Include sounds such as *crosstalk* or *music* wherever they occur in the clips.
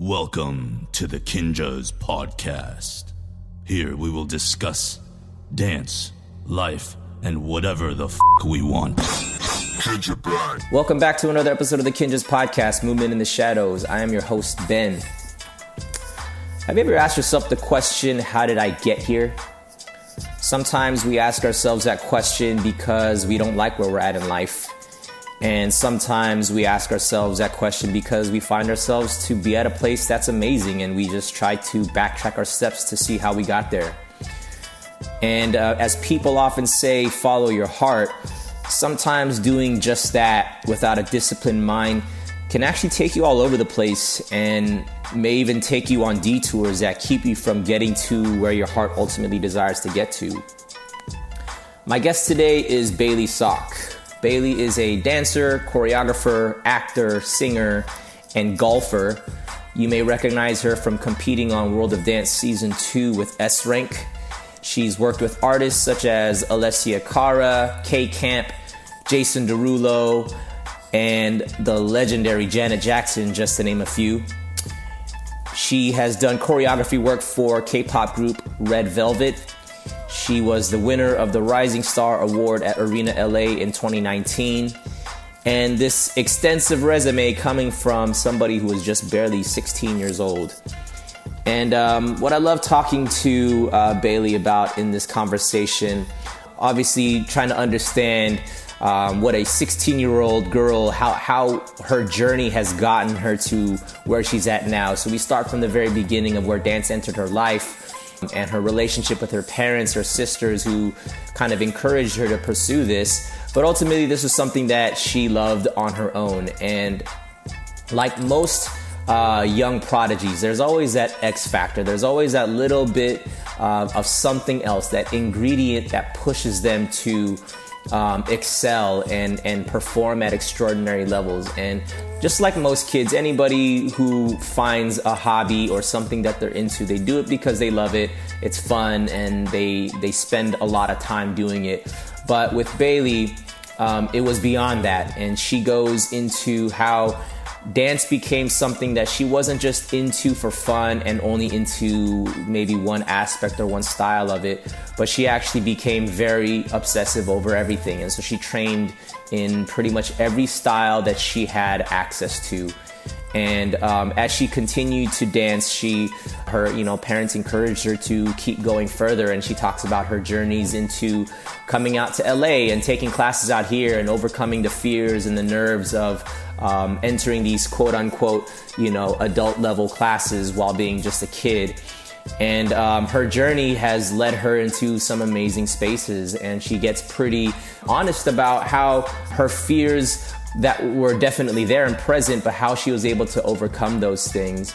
Welcome to the Kinjaz Podcast. Here we will discuss dance, life, and whatever the f we want. Welcome back to another episode of the Kinjaz Podcast, Movement in the Shadows. I am your host, Ben. Have you ever asked yourself the question, How did I get here? Sometimes we ask ourselves that question because we don't like where we're at in life. And sometimes we ask ourselves that question because we find ourselves to be at a place that's amazing and we just try to backtrack our steps to see how we got there. And uh, as people often say, follow your heart, sometimes doing just that without a disciplined mind can actually take you all over the place and may even take you on detours that keep you from getting to where your heart ultimately desires to get to. My guest today is Bailey Sok. Bailey is a dancer, choreographer, actor, singer, and golfer. You may recognize her from competing on World of Dance Season 2 with S Rank. She's worked with artists such as Alessia Cara, K Camp, Jason Derulo, and the legendary Janet Jackson, just to name a few. She has done choreography work for K pop group Red Velvet, she was the winner of the Rising Star Award at Arena LA in 2019. And this extensive resume coming from somebody who was just barely 16 years old. And um, what I love talking to uh, Bailey about in this conversation, obviously trying to understand um, what a 16 year old girl, how, how her journey has gotten her to where she's at now. So we start from the very beginning of where dance entered her life and her relationship with her parents, her sisters, who kind of encouraged her to pursue this. But ultimately, this was something that she loved on her own. And like most uh, young prodigies, there's always that X factor. There's always that little bit uh, of something else, that ingredient that pushes them to um, excel and, and perform at extraordinary levels. And just like most kids, anybody who finds a hobby or something that they're into, they do it because they love it. It's fun and they, they spend a lot of time doing it. But with Bailey, um, it was beyond that. And she goes into how dance became something that she wasn't just into for fun and only into maybe one aspect or one style of it, but she actually became very obsessive over everything. And so she trained in pretty much every style that she had access to. And um, as she continued to dance, she, her, you know, parents encouraged her to keep going further. And she talks about her journeys into coming out to LA and taking classes out here and overcoming the fears and the nerves of um, entering these quote unquote, you know, adult level classes while being just a kid. And um, her journey has led her into some amazing spaces, and she gets pretty honest about how her fears that were definitely there and present, but how she was able to overcome those things.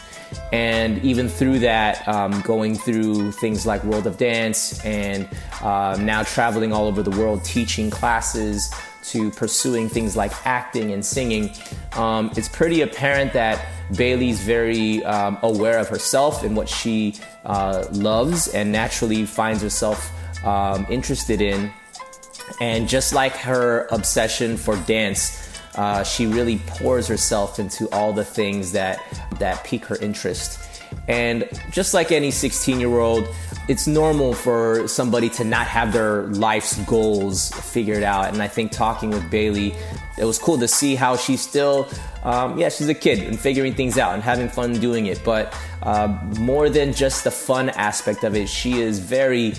And even through that, um, going through things like World of Dance and um, now traveling all over the world teaching classes to pursuing things like acting and singing, um, it's pretty apparent that Bailey's very um, aware of herself and what she uh, loves and naturally finds herself um, interested in. And just like her obsession for dance, uh, she really pours herself into all the things that that pique her interest. And just like any 16 year old, it's normal for somebody to not have their life's goals figured out. And I think talking with Bailey, it was cool to see how she's still, um, yeah, she's a kid and figuring things out and having fun doing it. But uh, more than just the fun aspect of it, she is very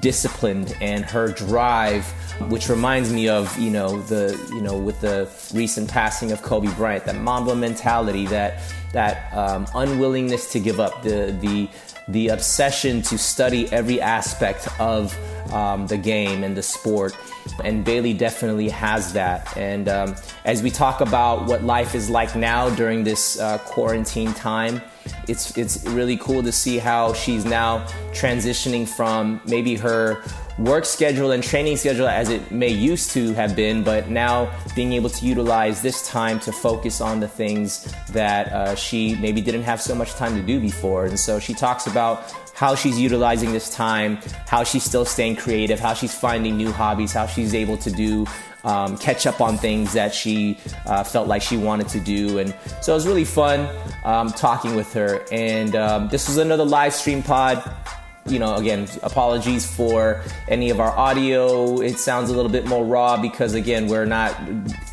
disciplined and her drive which reminds me of you know the you know with the recent passing of Kobe Bryant that Mamba mentality that that um, unwillingness to give up the the the obsession to study every aspect of um, the game and the sport. And Bailey definitely has that. And um, as we talk about what life is like now during this uh, quarantine time, it's it's really cool to see how she's now transitioning from maybe her work schedule and training schedule as it may used to have been, but now being able to utilize this time to focus on the things that uh, she maybe didn't have so much time to do before. And so she talks about how she's utilizing this time, how she's still staying creative, how she's finding new hobbies, how she's able to do um, catch up on things that she uh, felt like she wanted to do. And so it was really fun um, talking with her. And um, this was another live stream pod you know, again, apologies for any of our audio. It sounds a little bit more raw because, again, we're not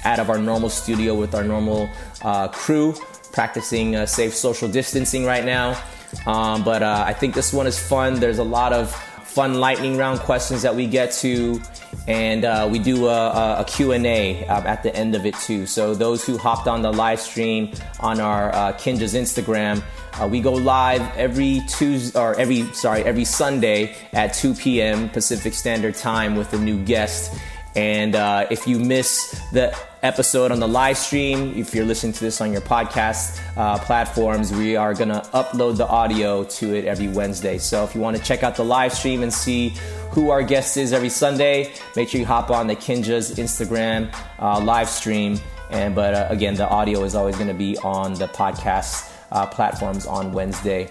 out of our normal studio with our normal uh, crew practicing uh, safe social distancing right now. Um, but uh, I think this one is fun. There's a lot of fun lightning round questions that we get to and uh, we do a, a q&a um, at the end of it too so those who hopped on the live stream on our uh, Kinjaz instagram uh, we go live every Tuesday or every sorry every Sunday at 2 p.m. Pacific Standard Time with a new guest. And uh, if you miss the episode on the live stream, if you're listening to this on your podcast uh, platforms, we are going to upload the audio to it every Wednesday. So if you want to check out the live stream and see who our guest is every Sunday, make sure you hop on the Kinjaz Instagram uh, live stream. And but uh, again, the audio is always going to be on the podcast uh, platforms on Wednesday.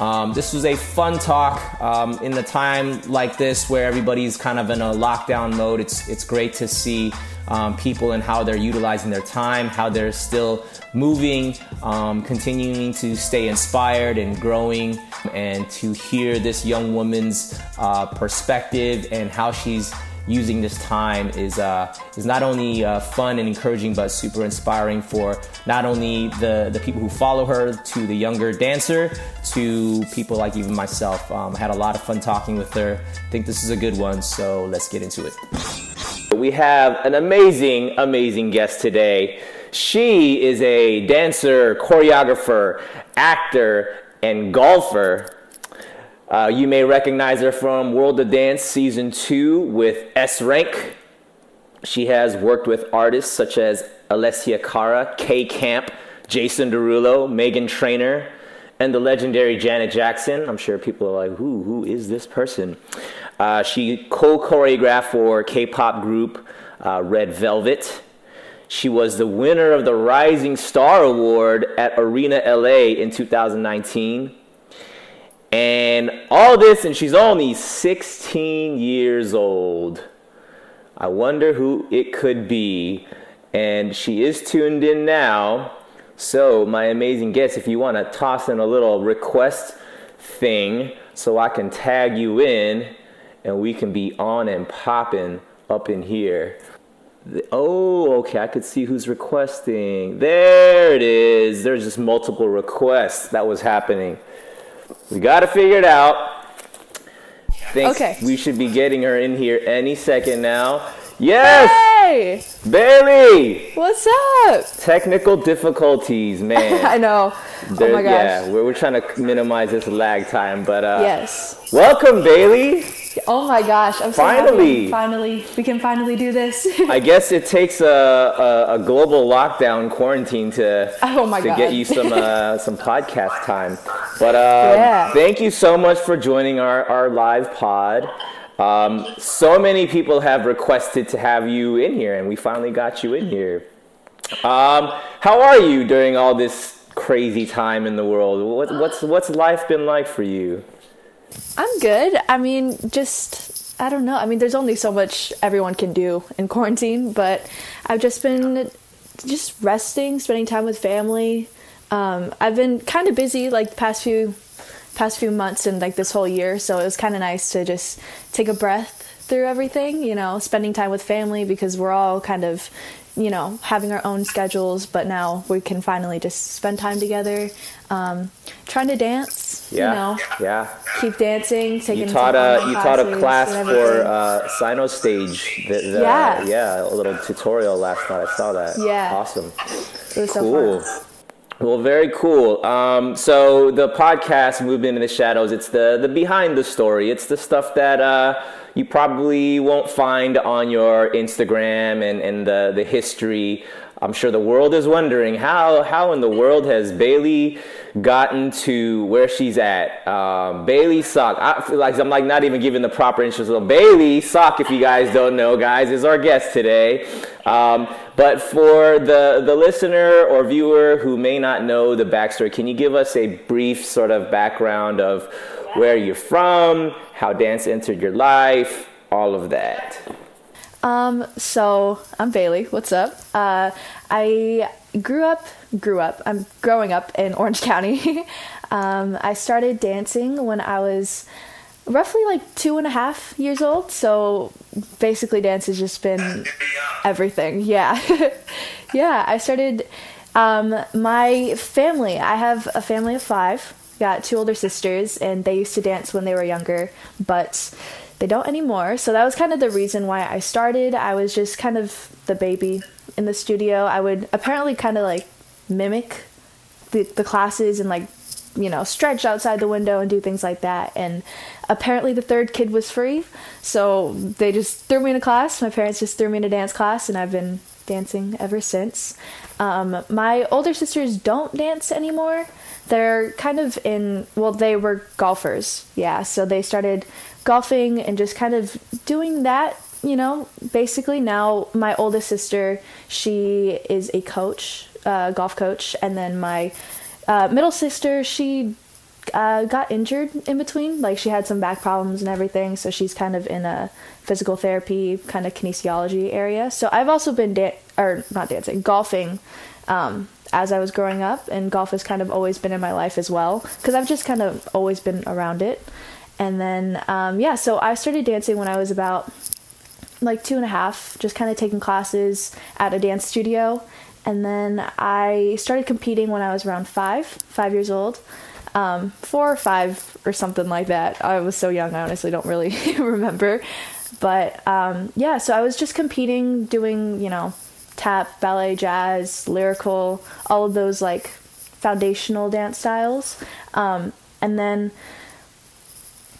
Um, this was a fun talk um, in the time like this where everybody's kind of in a lockdown mode. It's it's great to see um, people and how they're utilizing their time, how they're still moving, um, continuing to stay inspired and growing, and to hear this young woman's uh, perspective and how she's using this time is uh, is not only uh, fun and encouraging, but super inspiring for not only the the people who follow her, to the younger dancer, to people like even myself. Um, I had a lot of fun talking with her. I think this is a good one, so let's get into it. We have an amazing, amazing guest today. She is a dancer, choreographer, actor, and golfer. Uh, you may recognize her from World of Dance Season 2 with S Rank. She has worked with artists such as Alessia Cara, K Camp, Jason Derulo, Meghan Trainor, and the legendary Janet Jackson. I'm sure people are like, who, who is this person? Uh, she co choreographed for K pop group uh, Red Velvet. She was the winner of the Rising Star Award at Arena LA in 2019. And all this, and she's only 16 years old. I wonder who it could be. And she is tuned in now. So, my amazing guest, if you want to toss in a little request thing so I can tag you in and we can be on and popping up in here. Oh, okay, I could see who's requesting. There it is. There's just multiple requests that was happening. We got to figure it out. Think okay. We should be getting her in here any second now. Yes! Hey! Bailey! What's up? Technical difficulties, man. *laughs* I know. There- oh my gosh. Yeah, we're, we're trying to minimize this lag time, but uh, Yes. welcome, Bailey. Oh my gosh. I'm so Finally. Finally. We can finally do this. *laughs* I guess it takes a, a, a global lockdown quarantine to Oh my to God. get you some uh, *laughs* some podcast time. But uh, Yeah. thank you so much for joining our, our live pod. Um, so many people have requested to have you in here, and we finally got you in here. Um, how are you during all this crazy time in the world? What, what's what's life been like for you? I'm good. I mean, just I don't know. I mean, there's only so much everyone can do in quarantine, but I've just been just resting, spending time with family. Um, I've been kind of busy like the past few past few months and like this whole year, so it was kind of nice to just take a breath through everything, you know, spending time with family because we're all kind of you know, having our own schedules, but now we can finally just spend time together. Um, trying to dance, Yeah, you know, yeah. keep dancing, taking You taught a you taught a class for uh, Sino Stage. The, the, Yeah. yeah, a little tutorial last night. I saw that. Yeah. awesome. it was so Cool. fun. Well, very cool. Um, so the podcast "Movement in the Shadows" it's the the behind the story. It's the stuff that uh, you probably won't find on your Instagram and and the the history I'm sure the world is wondering how how in the world has Bailey gotten to where she's at. Um, Bailey Sok. I feel like I'm like not even giving the proper intro. So Bailey Sok, if you guys don't know, guys, is our guest today. Um, but for the the listener or viewer who may not know the backstory, can you give us a brief sort of background of where you're from, how dance entered your life, all of that? Um, so I'm Bailey. What's up? Uh, I grew up, grew up. I'm growing up in Orange County. *laughs* um, I started dancing when I was roughly like two and a half years old. So basically, dance has just been everything. Yeah, *laughs* yeah. I started. Um, my family. I have a family of five. Got two older sisters, and they used to dance when they were younger, but they don't anymore. So that was kind of the reason why I started. I was just kind of the baby in the studio. I would apparently kind of like mimic the, the classes and like, you know, stretch outside the window and do things like that. And apparently the third kid was free. So they just threw me in a class. My parents just threw me in a dance class and I've been dancing ever since. Um, my older sisters don't dance anymore. They're kind of in, well, they were golfers. Yeah. So they started golfing and just kind of doing that you know. Basically now my oldest sister she is a coach uh, golf coach and then my uh, middle sister she uh, got injured in between. Like she had some back problems and everything so she's kind of in a physical therapy kind of kinesiology area. So i've also been da- or not dancing golfing um, as i was growing up and golf has kind of always been in my life as well because i've just kind of always been around it and then, um, yeah, so I started dancing when I was about like two and a half, just kind of taking classes at a dance studio. And then I started competing when I was around five, five years old. Um, four or five or something like that. I was so young, I honestly don't really *laughs* remember. But um, yeah, so I was just competing, doing, you know, tap, ballet, jazz, lyrical, all of those like foundational dance styles. Um, and then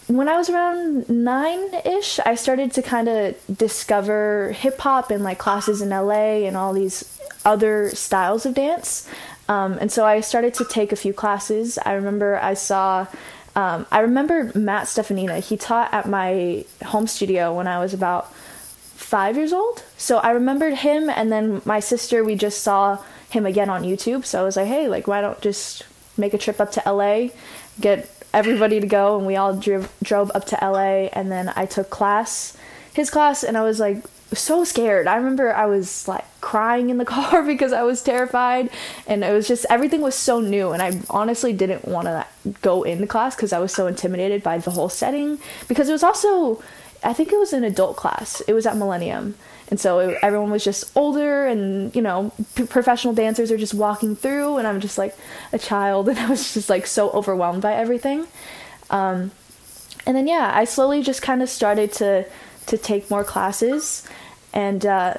when I was around nine ish, I started to kind of discover hip hop and like classes in LA and all these other styles of dance. Um, and so I started to take a few classes. I remember I saw, um, I remember Matt Steffanina. He taught at my home studio when I was about five years old. So I remembered him, and then my sister, we just saw him again on YouTube. So I was like, hey, like, why don't just make a trip up to LA, get everybody to go, and we all drove drove up to LA. And then I took class, his class, and I was like so scared. I remember I was like crying in the *laughs* car because I was terrified, and it was just everything was so new, and I honestly didn't want to go into class because I was so intimidated by the whole setting. Because it was also, I think it was an adult class. It was at Millennium, and so everyone was just older and you know p- professional dancers are just walking through and i'm just like a child *laughs* and i was just like so overwhelmed by everything. Um, and then yeah i slowly just kind of started to to take more classes and uh,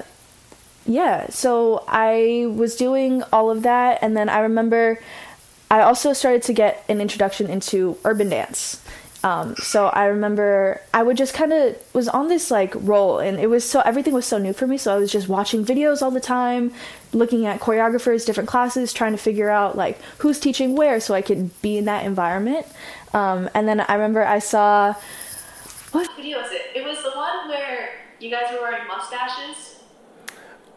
yeah so i was doing all of that and then i remember i also started to get an introduction into urban dance um, so I remember I would just kind of was on this like roll, and it was so everything was so new for me. So I was just watching videos all the time, looking at choreographers, different classes, trying to figure out like who's teaching where, so I could be in that environment. Um, and then I remember I saw what video was it? It was the one where you guys were wearing mustaches.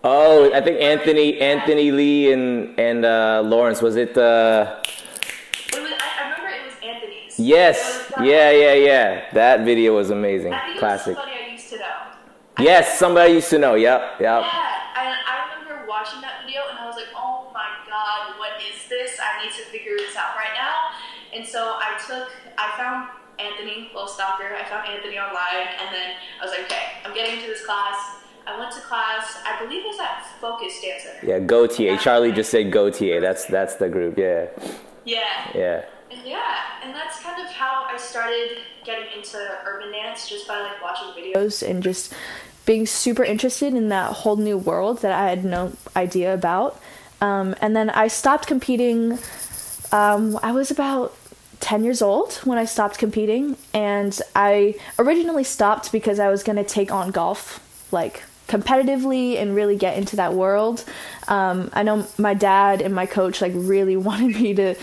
Oh, I think Anthony, Anthony Lee, and and uh, Lawrence. Was it? Uh... Yes. Yeah, yeah, yeah. That video was amazing. Classic. somebody I used to know. Yes, somebody I used to know. Yep, yep. Yeah, and I remember watching that video and I was like, oh my god, what is this? I need to figure this out right now. And so I took, I found Anthony Stalker. I found Anthony online, and then I was like, okay, I'm getting into this class. I went to class. I believe it was at Focus Dance Center. Yeah, Gotye. Charlie just said Gotye. That's that's the group. Yeah. Yeah. Yeah. And yeah, and that's kind of how I started getting into urban dance just by like watching videos and just being super interested in that whole new world that I had no idea about. Um, and then I stopped competing. Um, I was about 10 years old when I stopped competing, and I originally stopped because I was going to take on golf like competitively and really get into that world. Um, I know my dad and my coach like really *laughs* wanted me to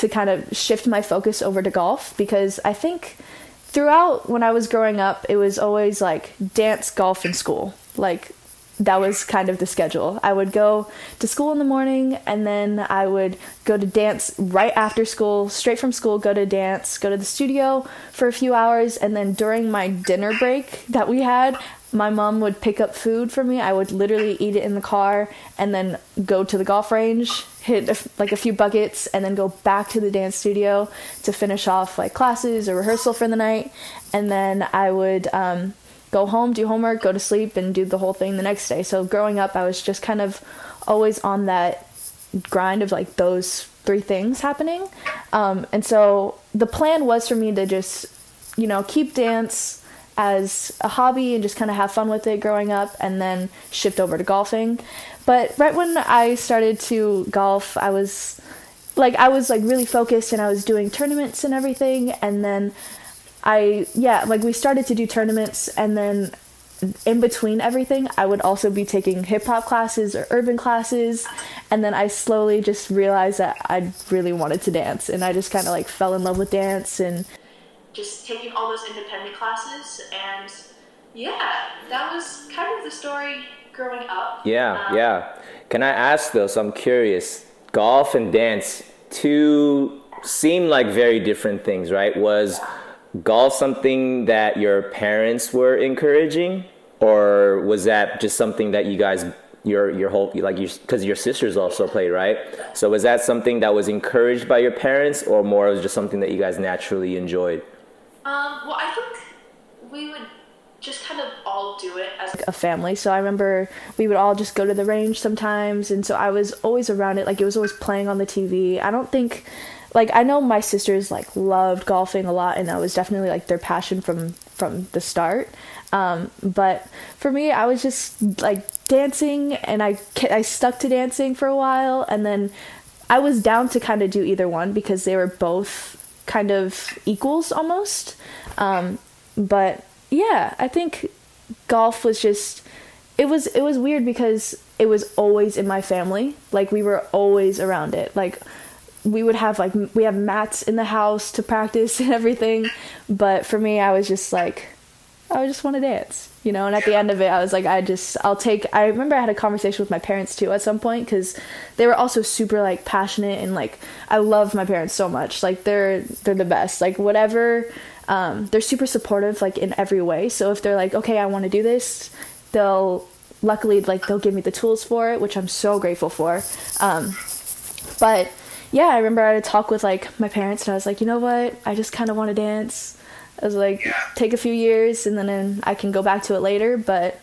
to kind of shift my focus over to golf because I think throughout when I was growing up, it was always like dance, golf, and school. Like that was kind of the schedule. I would go to school in the morning and then I would go to dance right after school, straight from school, go to dance, go to the studio for a few hours, and then during my dinner break that we had, my mom would pick up food for me. I would literally eat it in the car and then go to the golf range, hit a, like a few buckets, and then go back to the dance studio to finish off like classes or rehearsal for the night. And then I would um, go home, do homework, go to sleep, and do the whole thing the next day. So growing up, I was just kind of always on that grind of like those three things happening. Um, and so the plan was for me to just, you know, keep dance as a hobby and just kind of have fun with it growing up and then shift over to golfing. But right when I started to golf, I was like I was like really focused and I was doing tournaments and everything and then I yeah, like we started to do tournaments and then in between everything, I would also be taking hip hop classes or urban classes. And then I slowly just realized that I really wanted to dance. And I just kind of like fell in love with dance and just taking all those independent classes. And yeah, that was kind of the story growing up. Yeah, Um, yeah. Can I ask though? So I'm curious. Golf and dance, two seem like very different things, right? Was golf something that your parents were encouraging, or was that just something that you guys, your your whole like you because your sisters also played, right? So was that something that was encouraged by your parents, or more was just something that you guys naturally enjoyed? Um, well, I think we would just kind of all do it as a family. So I remember we would all just go to the range sometimes, and so I was always around it. Like it was always playing on the TV. I don't think, like I know my sisters like loved golfing a lot, and that was definitely like their passion from from the start. Um, but for me, I was just like dancing, and I I stuck to dancing for a while, and then I was down to kind of do either one because they were both kind of equals almost. Um, but yeah, I think golf was just it was it was weird because it was always in my family. Like we were always around it. Like we would have like we have mats in the house to practice *laughs* and everything. But for me, I was just like I just want to dance, you know. And at the end of it, I was like, I just, I'll take. I remember I had a conversation with my parents too at some point because they were also super like passionate and like I love my parents so much. Like they're they're the best. Like whatever, um, they're super supportive like in every way. So if they're like, okay, I want to do this, they'll luckily like they'll give me the tools for it, which I'm so grateful for. Um, but yeah, I remember I had a talk with like my parents, and I was like, you know what, I just kind of want to dance. I was like, take a few years, and then I can go back to it later. But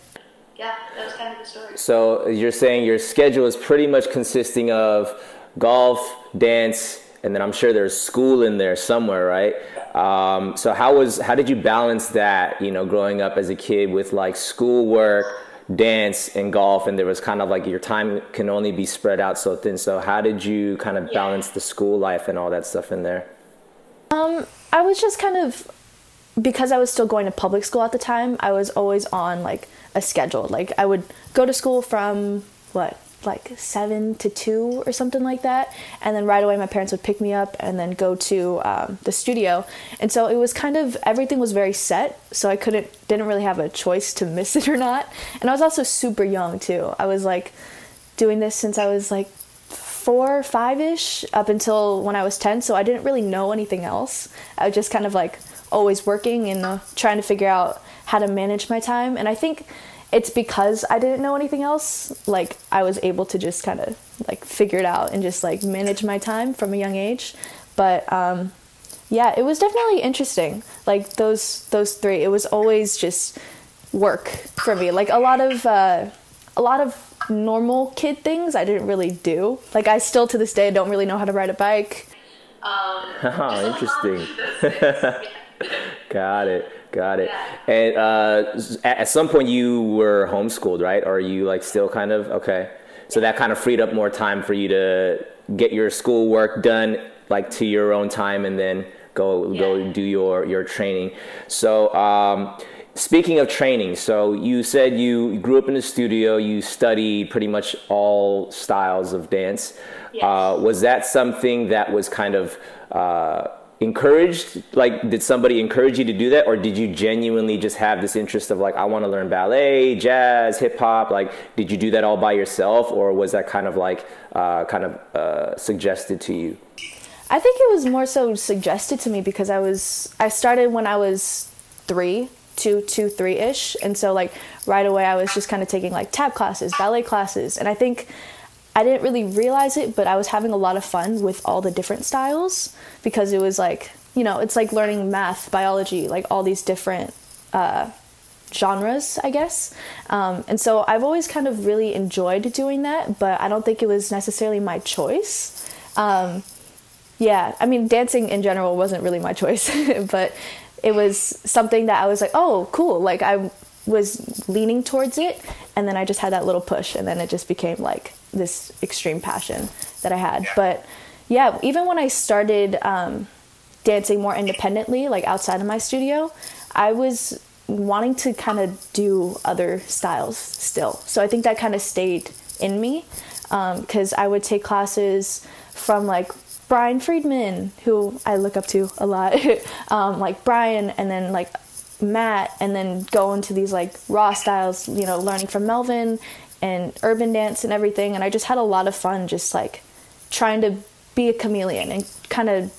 yeah, that was kind of the story. So you're saying your schedule is pretty much consisting of golf, dance, and then I'm sure there's school in there somewhere, right? Um, so how was how did you balance that? You know, growing up as a kid with like schoolwork, dance, and golf, and there was kind of like your time can only be spread out so thin. So how did you kind of balance the school life and all that stuff in there? I was just kind of because I was still going to public school at the time, I was always on like a schedule. Like I would go to school from what like 7 to 2 or something like that. And then right away my parents would pick me up and then go to um, the studio. And so it was kind of everything was very set so i couldn't didn't really have a choice to miss *laughs* it or not. And i was also super young too. I was like doing this since i was like four five ish up until when i was 10 so i didn't really know anything else. I was just kind of like always working and uh, trying to figure out how to manage my time. And i think it's because i didn't know anything else like i was able to just kind of like figure it out and just like manage my time from a young age but um yeah it was definitely interesting like those those three it was always just work for me like a lot of uh a lot of normal kid things i didn't really do like i still to this day don't really know how to ride a bike Um, Oh, just a lot of interesting. those things. Yeah. Got it. Got it. And uh, at some point, you were homeschooled, right? Or are you like still kind of okay? So that kind of freed up more time for you to get your schoolwork done, like to your own time, and then go go do your your training. So um, speaking of training, so you said you grew up in the studio, you studied pretty much all styles of dance. Yes. Uh, was that something that was kind of uh, encouraged? Like, did somebody encourage you to do that, or did you genuinely just have this interest of like, I want to learn ballet, jazz, hip hop? Like, did you do that all by yourself, or was that kind of like uh, kind of uh, suggested to you? I think it was more so suggested to me because I was I started when I was three, two, two, three ish, and so like right away I was just kind of taking like tap classes, ballet classes, and I think I didn't really realize it, but I was having a lot of fun with all the different styles because it was like you know it's like learning math, biology, like all these different. Uh, genres, I guess. Um, and so I've always kind of really enjoyed doing that, but I don't think it was necessarily my choice. Um, yeah, I mean, dancing in general wasn't really my *laughs* choice, but it was something that I was like, oh, cool. Like I was leaning towards it, and then I just had that little push, and then it just became like this extreme passion that I had. But yeah, even when I started um, dancing more independently, like outside of my studio, I was wanting to kind of do other styles still. So I think that kind of stayed in me because I would take classes from like Brian Friedman, who I look up to a lot, *laughs* um, like Brian, and then like Matt, and then go into these like raw styles, you know, learning from Melvin and urban dance and everything. And I just had a lot of fun just like trying to be a chameleon and kind of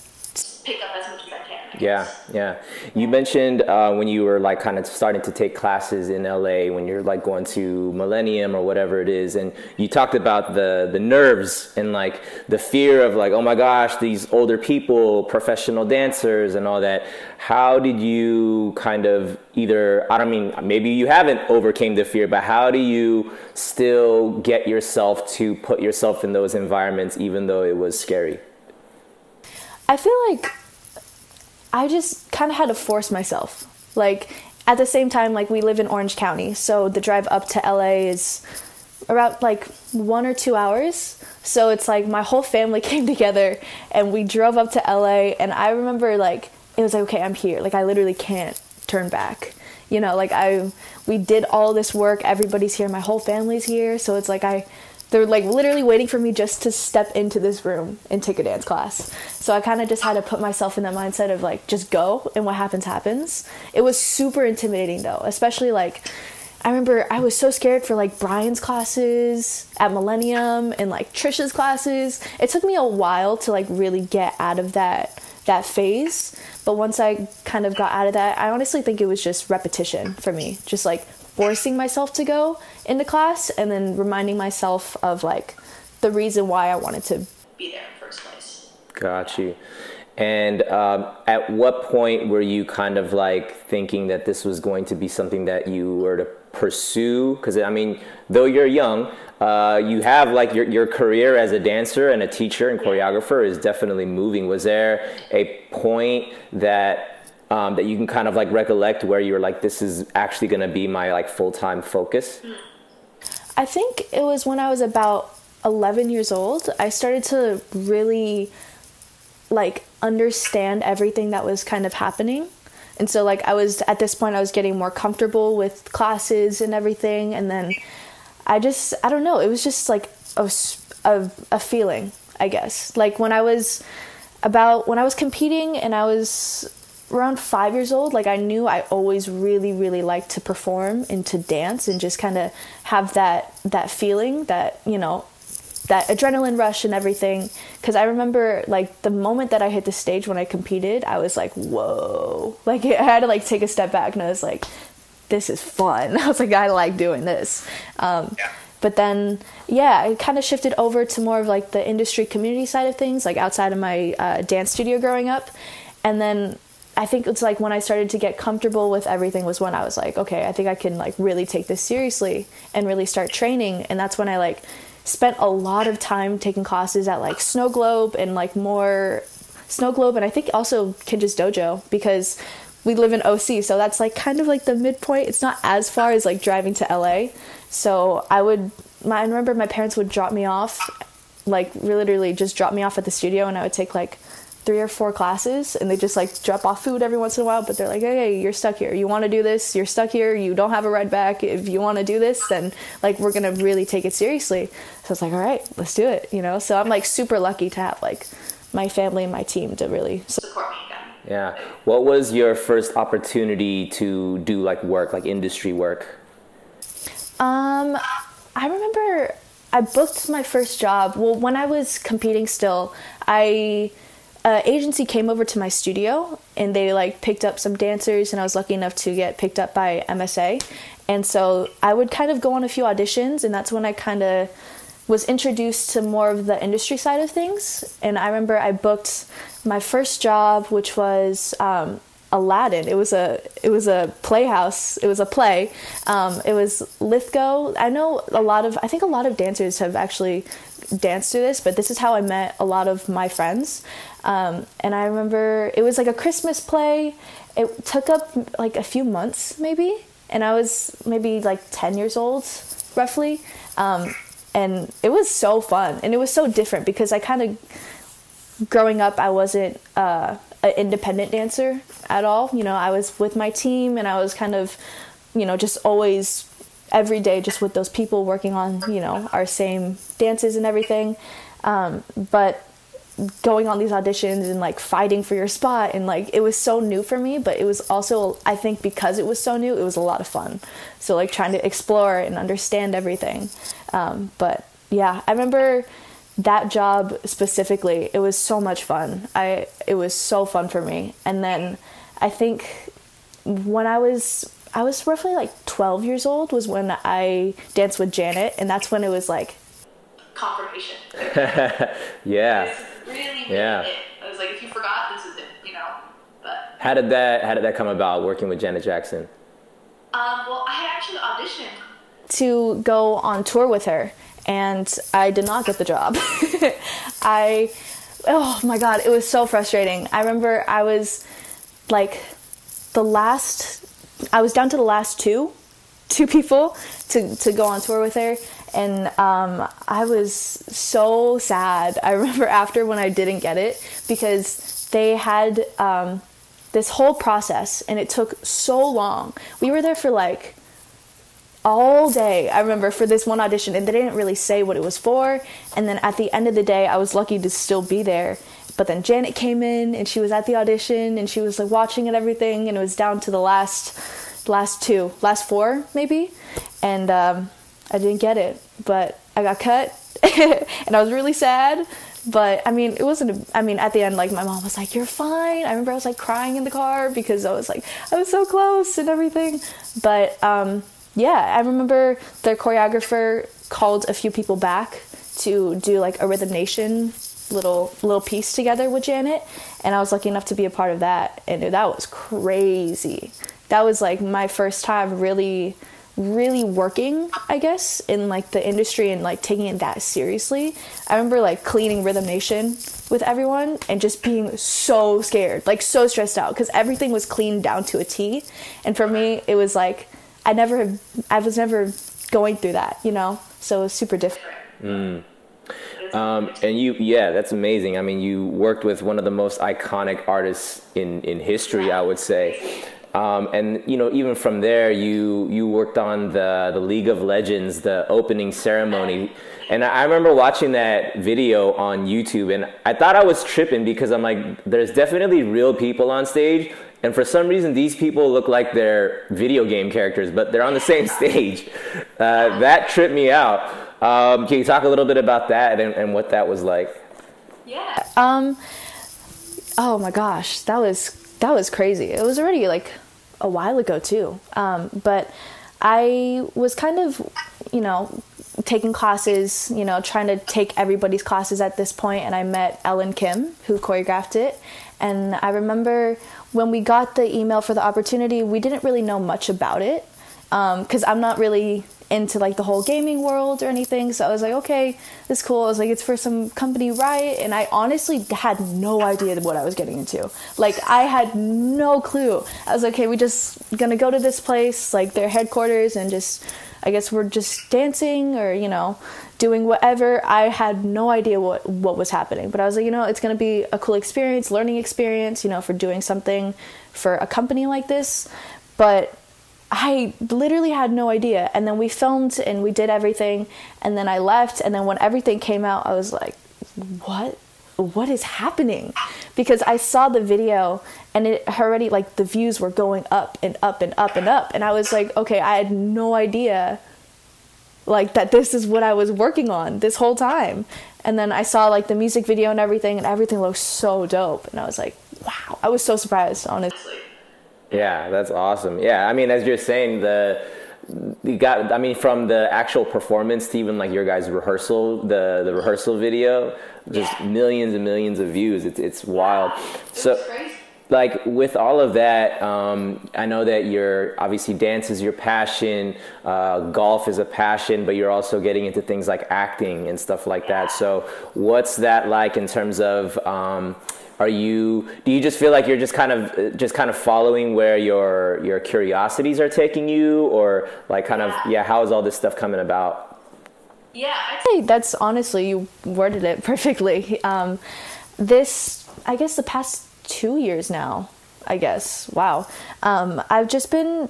Pick up as much as I can. Yeah, yeah. You mentioned uh, when you were like kind of starting to take classes in LA, when you're like going to Millennium or whatever it is, and you talked about the the nerves and like the fear of like, oh my gosh, these older people, professional dancers, and all that. How did you kind of either? I don't mean maybe you haven't overcame the fear, but how do you still get yourself to put yourself in those environments, even though it was scary? I feel like I just kind of had to force myself. Like at the same time, like we live in Orange County, so the drive up to LA is about like one or two hours. So it's like my whole family *laughs* came together and we drove up to LA. And I remember like it was like, okay, I'm here. Like I literally can't turn back. You know, like I we did all this work. Everybody's here. My whole family's here. So it's like I they're like literally waiting for me just to step into this room and take a dance class. So I kind of just had to put myself in that mindset of like just go and what happens happens. It was super intimidating though, especially like I remember I was so scared for like Brian's classes at Millennium and like Trisha's classes. It took me a while to like really get out of that that phase, but once I kind of got out of that, I honestly think it was just repetition for me. Just like forcing myself to go into class and then reminding myself of like the reason why I wanted to Be there in the first place. Got you. And um, at what point were you kind of like thinking that this was going to be something that you were to pursue? Because I mean, though you're young, uh, you have like your, your career as a dancer and a teacher and choreographer is definitely moving. Was there a point that um, that you can kind of like recollect where you're like, this is actually going to be my like full time focus? I think it was when I was about 11 years old. I started to really like understand everything that was kind of happening. And so like I was at this point I was getting more comfortable with classes and everything and then I just I don't know, it was just like a a feeling, I guess. Like when I was about when I was competing and I was around five years old, like I knew I always really, really liked to perform and to dance and just kind of have that that feeling that you know that adrenaline rush and everything. Because I remember like the moment that I hit the stage when I competed, I was like, whoa! Like *laughs* I had to like take a step back and I was like, this is fun. *laughs* I was like, I like doing this. Um, But then, yeah, I kind of shifted over to more of like the industry community side of things, like outside of my uh, dance studio growing up. And then I think it's like when I started to get comfortable with everything was when I was like, okay, I think I can like really take this seriously and really start training. And that's when I like spent a lot of time taking classes at like Snow Globe and like more Snow Globe and I think also Kinjaz Dojo because we live in OC, so that's like kind of like the midpoint. It's not as far as like driving to LA. So I would, my, I remember my parents would drop me off, like literally just drop me off at the studio, and I would take like three or four classes and they just like drop off food every once in a while but they're like hey, you're stuck here. You want to do this you're stuck here. You don't have a ride back if you want to do this then like we're gonna really take it seriously. So it's like all right let's do it you know? So i'm like super lucky to have like my family and my team to really support me yeah. What was your first opportunity to do like work like industry work? Um i remember I booked my first job. Well, when I was competing still, I uh, agency came over to my studio and they like picked up some dancers and I was lucky enough to get picked up by MSA. And so I would kind of go on a few auditions and that's when I kind of was introduced to more of the industry side of things. And I remember I booked my first job, which was um, Aladdin. It was a it was a playhouse. It was a play. Um, it was Lythgoe. I know a lot of I think a lot of dancers have actually danced through this, but this is how I met a lot of my friends. Um, and I remember it was like a Christmas play. It took up like a few months maybe, and I was maybe like ten years old roughly. Um, and it was so fun and it was so different because I kind of growing up I wasn't. Uh, an independent dancer at all. You know, I was with my team and I was kind of, you know, just always every day just with those people working on, you know, our same dances and everything. Um, but going on these auditions and like fighting for your spot and like it was so new for me but it was also i think because it was so new it was a lot of fun so like trying to explore and understand everything um, but yeah i remember that job specifically, it was so much fun. I it was so fun for me. And then I think when I was I was roughly like 12 years old was when I danced with Janet and that's when it was like confirmation. *laughs* yeah. really, really yeah. It. I was like if you forgot this is it, you know. But How did that how did that come about working with Janet Jackson? Um, well, I had actually auditioned to go on tour with her and I did not get the job. *laughs* I, oh my God, it was so frustrating. I remember I was like the last, I was down to the last two, two people to, to go on tour with her. And um, I was so sad. I *laughs* remember after when I didn't get it because they had um, this whole process and it took so long. We were there for like all day i remember for this one audition and they didn't really say what it was for and then at the end of the day i was lucky to still be there but then janet came in and she was at the audition and she was like watching and everything and it was down to the last last two last four maybe and um, i didn't get it but i got cut *laughs* and i was really sad but I mean, it wasn't. A, I mean, at the end, like my mom was like, "You're fine." I remember I was like crying in the car because I was like, I was so close and everything. But um, yeah, I remember the choreographer called a few people back to do like a Rhythm Nation little little piece together with Janet, and I was lucky enough to be a part of that, and that was crazy. That was like my first time really really working i guess in like the industry and like taking it that seriously i remember like cleaning rhythm nation with everyone and just being so scared like so stressed out because everything was cleaned down to a t and for me it was like I never, I was never going through that, you know. So it was super different. Mm. Um, and you, yeah, that's amazing. I mean, you worked with one of the most iconic artists in in history, I would say. Um, and you know, even from there, you you worked on the the League of Legends, the opening ceremony, and I remember watching that video on YouTube, and I thought I was tripping because I'm like, there's definitely real people on stage, and for some reason, these people look like they're video game characters, but they're on the same *laughs* stage. Uh, that tripped me out. Um, can you talk a little bit about that and, and what that was like? Yeah. Um. Oh my gosh, that was that was crazy. It was already like a while ago too. Um, but I was kind of, you know, taking classes, you know, trying to take everybody's classes at this point, and I met Ellen Kim, who choreographed it, and I remember when we got the email for the opportunity, we didn't really know much about it because um, I'm not really into like the whole gaming world or anything. So I was like, okay, this is cool. I was like, it's for some company, right? And I honestly had no idea what I was getting into. Like, I had no clue. I was like, okay, we just gonna go to this place, like their headquarters, and just I guess we're just dancing or, you know, doing whatever. I had no idea what, what was happening. But I was like, you know, it's to be a cool experience, learning experience, you know, for doing something for a company like this. But I literally had no idea. And then we filmed and we did everything. And then I left. And then when everything came out, I was like, what? What is happening? Because I saw the video and it already, like, the views were going up and up and up and up. And I was like, okay, I had no idea, like, that this is what I was working on this whole time. And then I saw, like, the music video and everything, and everything looked so dope. And I was like, wow. I was so surprised, honestly. Yeah, that's awesome. Yeah, I mean, as you're saying, the you got. I mean, from the actual performance to even like your guys' rehearsal, the the rehearsal video, just Yeah. millions and millions of views. It's it's wild. So. It's crazy. like with all of that um, i know that you're obviously dance is your passion uh, golf is a passion but you're also getting into things like acting and stuff like that so what's that like in terms of um, are you do you just feel like you're just kind of just kind of following where your your curiosities are taking you or like kind of yeah how is all this stuff coming about Yeah, I'd Hey, that's honestly you worded it *laughs* perfectly. Um, this, I guess, the past two years now. I guess. Wow. Um, I've just been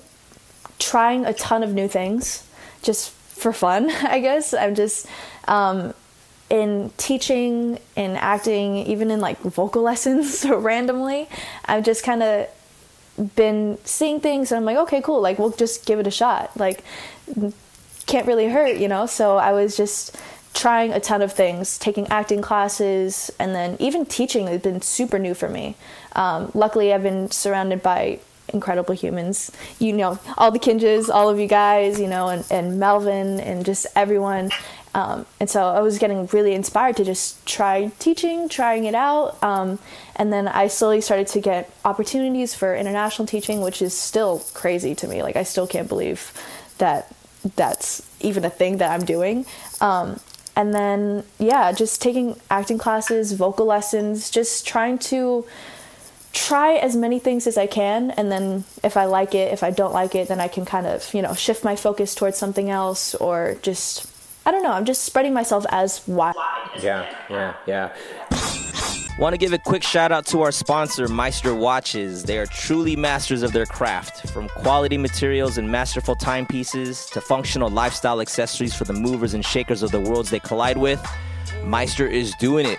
trying a ton of new things, just for fun. *laughs* I guess I'm just um, in teaching, in acting, even in like vocal *laughs* lessons so *laughs* randomly. I've just kind of been seeing things and I'm like, okay, cool. Like, we'll just give it a shot. Like, can't really hurt, you know? So I was just trying a ton of things, taking acting classes, and then even teaching has been super new for me. Um, luckily, I've been surrounded by incredible humans. You know, all the Kinjaz, all of you guys, you know, and, and Melvin and just everyone. Um, and so I was getting really inspired to just try teaching, trying it out. Um, and then I slowly started to get opportunities for international teaching, which is still crazy to me. Like, I still can't believe that that's even a thing that I'm doing. Um, and then, yeah, just taking acting classes, vocal lessons, just trying to try as many things as I can. And then if I like it, if I don't like it, then I can kind of, you know, shift my focus towards something else or just, I don't know, I'm just spreading myself as wide. yeah yeah yeah Want to give a quick shout out to our sponsor, Meister Watches. They are truly masters of their craft. From quality materials and masterful timepieces to functional lifestyle accessories for the movers and shakers of the worlds they collide with, Meister is doing it.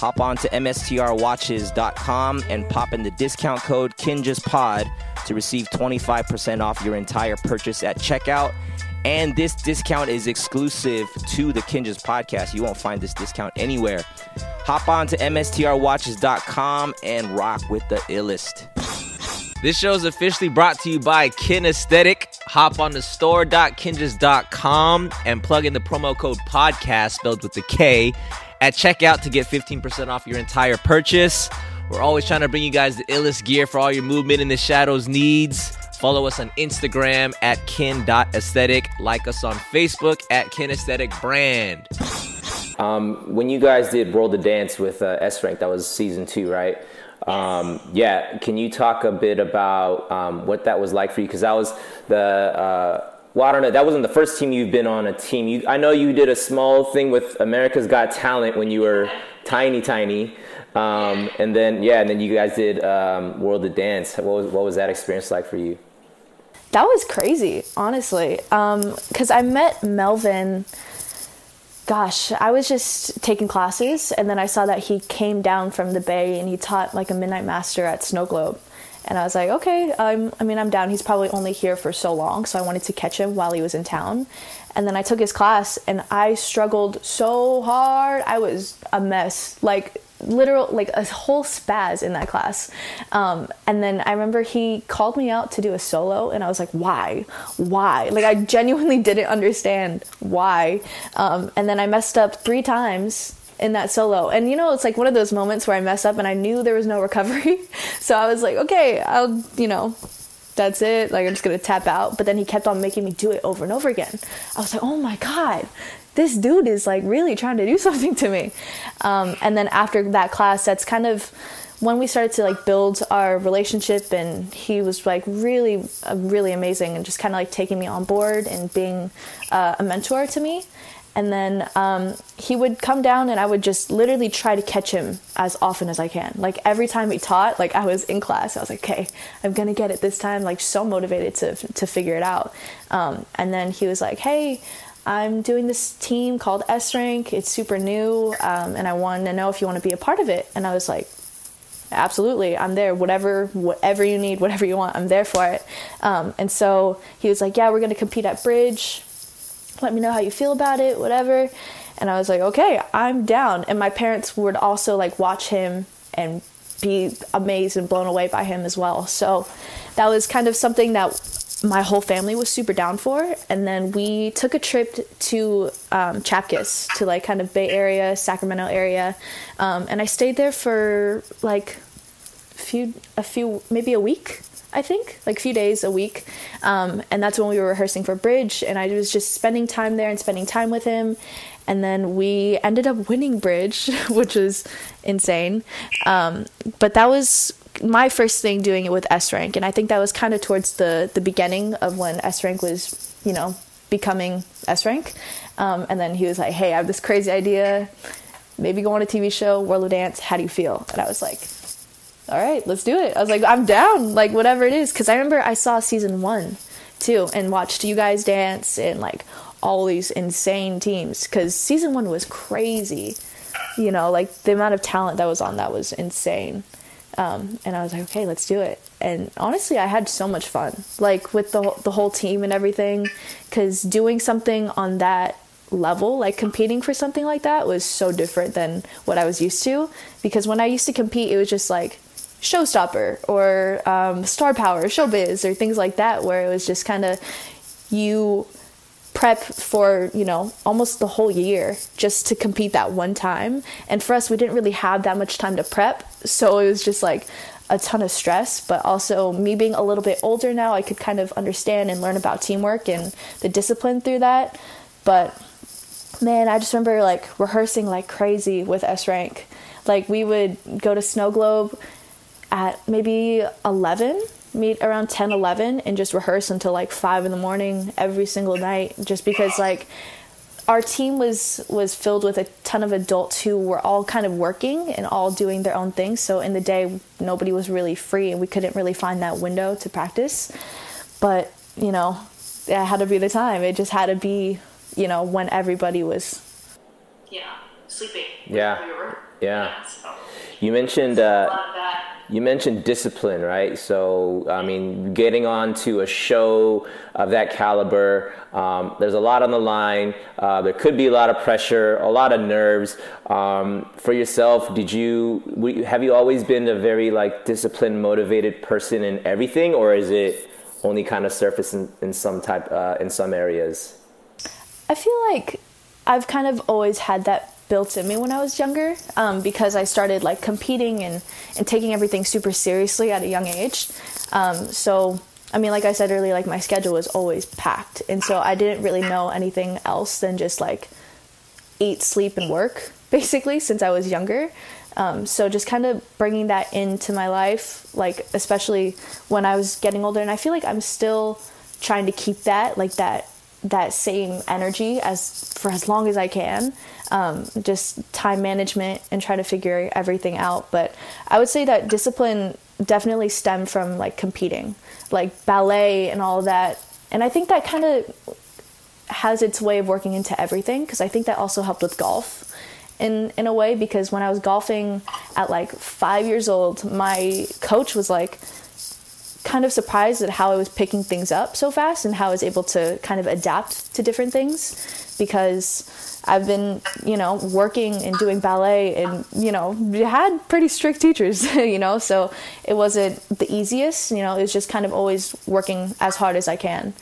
Hop on to mstrwatches.com and pop in the discount code KINJAZPOD to receive 25% off your entire purchase at checkout. And this discount is exclusive to the Kinjaz podcast. You won't find this discount anywhere. Hop on to mstrwatches.com and rock with the illest. This show is officially brought to you by Kinesthetic. Hop on the store.kinjaz.com and plug in the promo code podcast spelled with the K at checkout to get 15% off your entire purchase. We're always trying to bring you guys the illest gear for all your movement in the shadows needs. Follow us on Instagram at kin.aesthetic. Like us on Facebook at kinesthetic brand. Um, when you guys did World of Dance with uh, S Rank, that was season two, right? Um, yeah, can you talk a bit about um, what that was like for you? Because that was the uh, well, I don't know. That wasn't the first team you've been on a team. You, I know you did a small thing with America's Got Talent when you were tiny, tiny, um, and then yeah, and then you guys did um, World of Dance. What was what was that experience like for you? That was crazy, honestly. Because I met Melvin, gosh, I was just taking classes, and then I saw that he came down from the Bay and he taught like a Midnight Master at Snow Globe. And I was like, okay, I'm, I mean, I'm down. He's probably only here for so long, so I wanted to catch him while he was in town. And then I took his class, and I struggled so hard. I was a mess, like literal, like a whole spaz in that class. Um, and then I remember he called me out to do a solo, and I was like, why? Why? Like, I genuinely *laughs* didn't understand why. Um, and then I messed up three times in that solo. And you know, it's like one of those moments where I mess up and I knew there was no *laughs* recovery. so I was like, okay, I'll, you know, that's it. Like I'm just gonna tap out. But then he kept on making me do it over and over again. I was like, oh my god, this dude is like really trying to do *laughs* something to me. Um, and then after that class, that's kind of when we started to like build our relationship and he was like really uh, really amazing and just kind of like taking me on board and being uh, a mentor to me. And then um, he would come down and i would just literally try to catch him as often as i can. Like every time he taught like i was in class i was like okay i'm gonna get it this time like so motivated to, to figure it out. Um, and then he was like hey I'm doing this team called S Rank. It's super new, um, and I want to know if you want to be a part of it. And I was like, absolutely i'm there. Whatever whatever you need whatever you want i'm there for it. Um, and so he was like yeah we're going to compete at bridge. Let me know how you feel about it whatever. And i was like okay i'm down. And my parents would also like watch him and be amazed and blown away by him as well. So that was kind of something that my whole family was super down for and then we took a trip to um, to like kind of bay area sacramento area. Um, and i stayed there for like a few a few maybe a week i think like a few days a week. Um, and that's when we were rehearsing for bridge and i was just spending time there and spending time with him. And then we ended up winning bridge *laughs* which was insane. Um, but that was my first thing doing it with S rank, and I think that was kind of towards the the beginning of when S rank was, you know, becoming S rank. Um, and then he was like, "Hey, I have this crazy idea. Maybe go on a TV show, World of Dance. How do you feel?" And I was like, "All right, let's do it." I was like, "I'm down. Like whatever it is," because I remember I saw season one too and watched you guys dance and like all these insane teams because season one was crazy. You know, like the amount of talent that was on that was insane. Um, and I was like, okay, let's do it. And honestly, I had so much fun, like with the the whole team and everything, because doing something on that level, like competing for something like that, was so different than what I was used to. Because when I used to compete, it was just like showstopper or um, star power, showbiz, or things like that, where it was just kind of you prep for you know almost the whole year just to compete that one time. And for us we didn't really have that much time to prep. So it was just like a ton of stress. But also me being a little bit older now i could kind of understand and learn about teamwork and the discipline through that. But man i just remember like rehearsing like crazy with s rank like we would go to snow globe at maybe 11 meet around 10 11 and just rehearse until like 5 in the morning every single night just because like our team was was filled with a ton of adults who were all kind of working and all doing their own things so in the day nobody was really free and we couldn't really find that window to practice. But you know it had to be the time. It just had to be you know when everybody was yeah sleeping. Yeah. We were- Yeah. so You mentioned uh, You mentioned discipline, right? So, I mean, getting onto a show of that caliber, um, there's a lot on the line. Uh, there could be a lot of pressure, a lot of nerves. Um, for yourself, did you have you always been a very like disciplined, motivated person in everything, or is it only kind of surface in, in some type uh, in some areas? I feel like I've kind of always had that built in me when I was younger um, because I started like competing and, and taking everything super seriously at a young age. Um, so, I mean, like I said earlier, like my schedule was always packed. And so I didn't really know anything else than just like eat, sleep, and work *laughs* basically since I was younger. Um, so just kind of bringing that into my life, like especially when I was getting older, and I feel like I'm still trying to keep that like that that same energy as for as long as I can. Um, just time management and try to figure everything out. But I would say that discipline definitely stemmed from like competing, like ballet and all that. And I think that kind of has its way of working into everything because I think that also helped with golf in in a way because when I was golfing at like 5 years old my coach was like kind of surprised at how I was picking things up so fast and how I was able to kind of adapt to different things because I've been, you know, working and doing ballet and, you know, had pretty strict teachers, *laughs* you know, so it wasn't the easiest, you know, it was just kind of always working as hard as I can.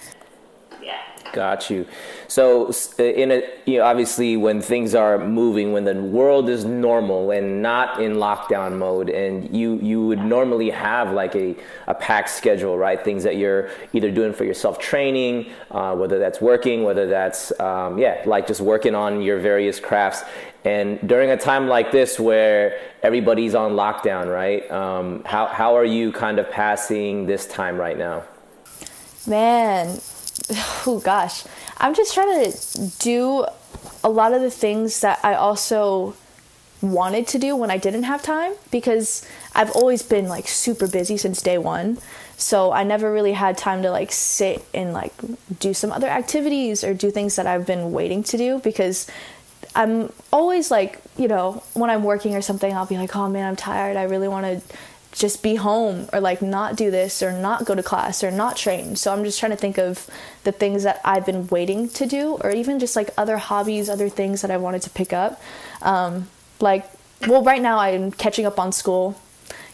Got you. So, in a, you know, obviously, when things are moving, when the world is normal and not in lockdown mode, and you you would normally have like a, a packed schedule, right? Things that you're either doing for yourself, training, uh, whether that's working, whether that's um, yeah, like just working on your various crafts. And during a time like this, where everybody's on lockdown, right? Um, how how are you kind of passing this time right now? Man, *sighs* oh gosh, I'm just trying to do a lot of the things that I also wanted to do when I didn't have time because I've always been like super busy since day one. So I never really had time to like sit and like do some other activities or do things that I've been waiting to do because I'm always like, you know, when I'm working or something, I'll be like, oh man, I'm tired. I really want to just be home or like not do this or not go to class or not train. So I'm just trying to think of the things that I've been waiting to do or even just like other hobbies, other things that I wanted to pick up. Um, like, well, right now I'm catching up on school,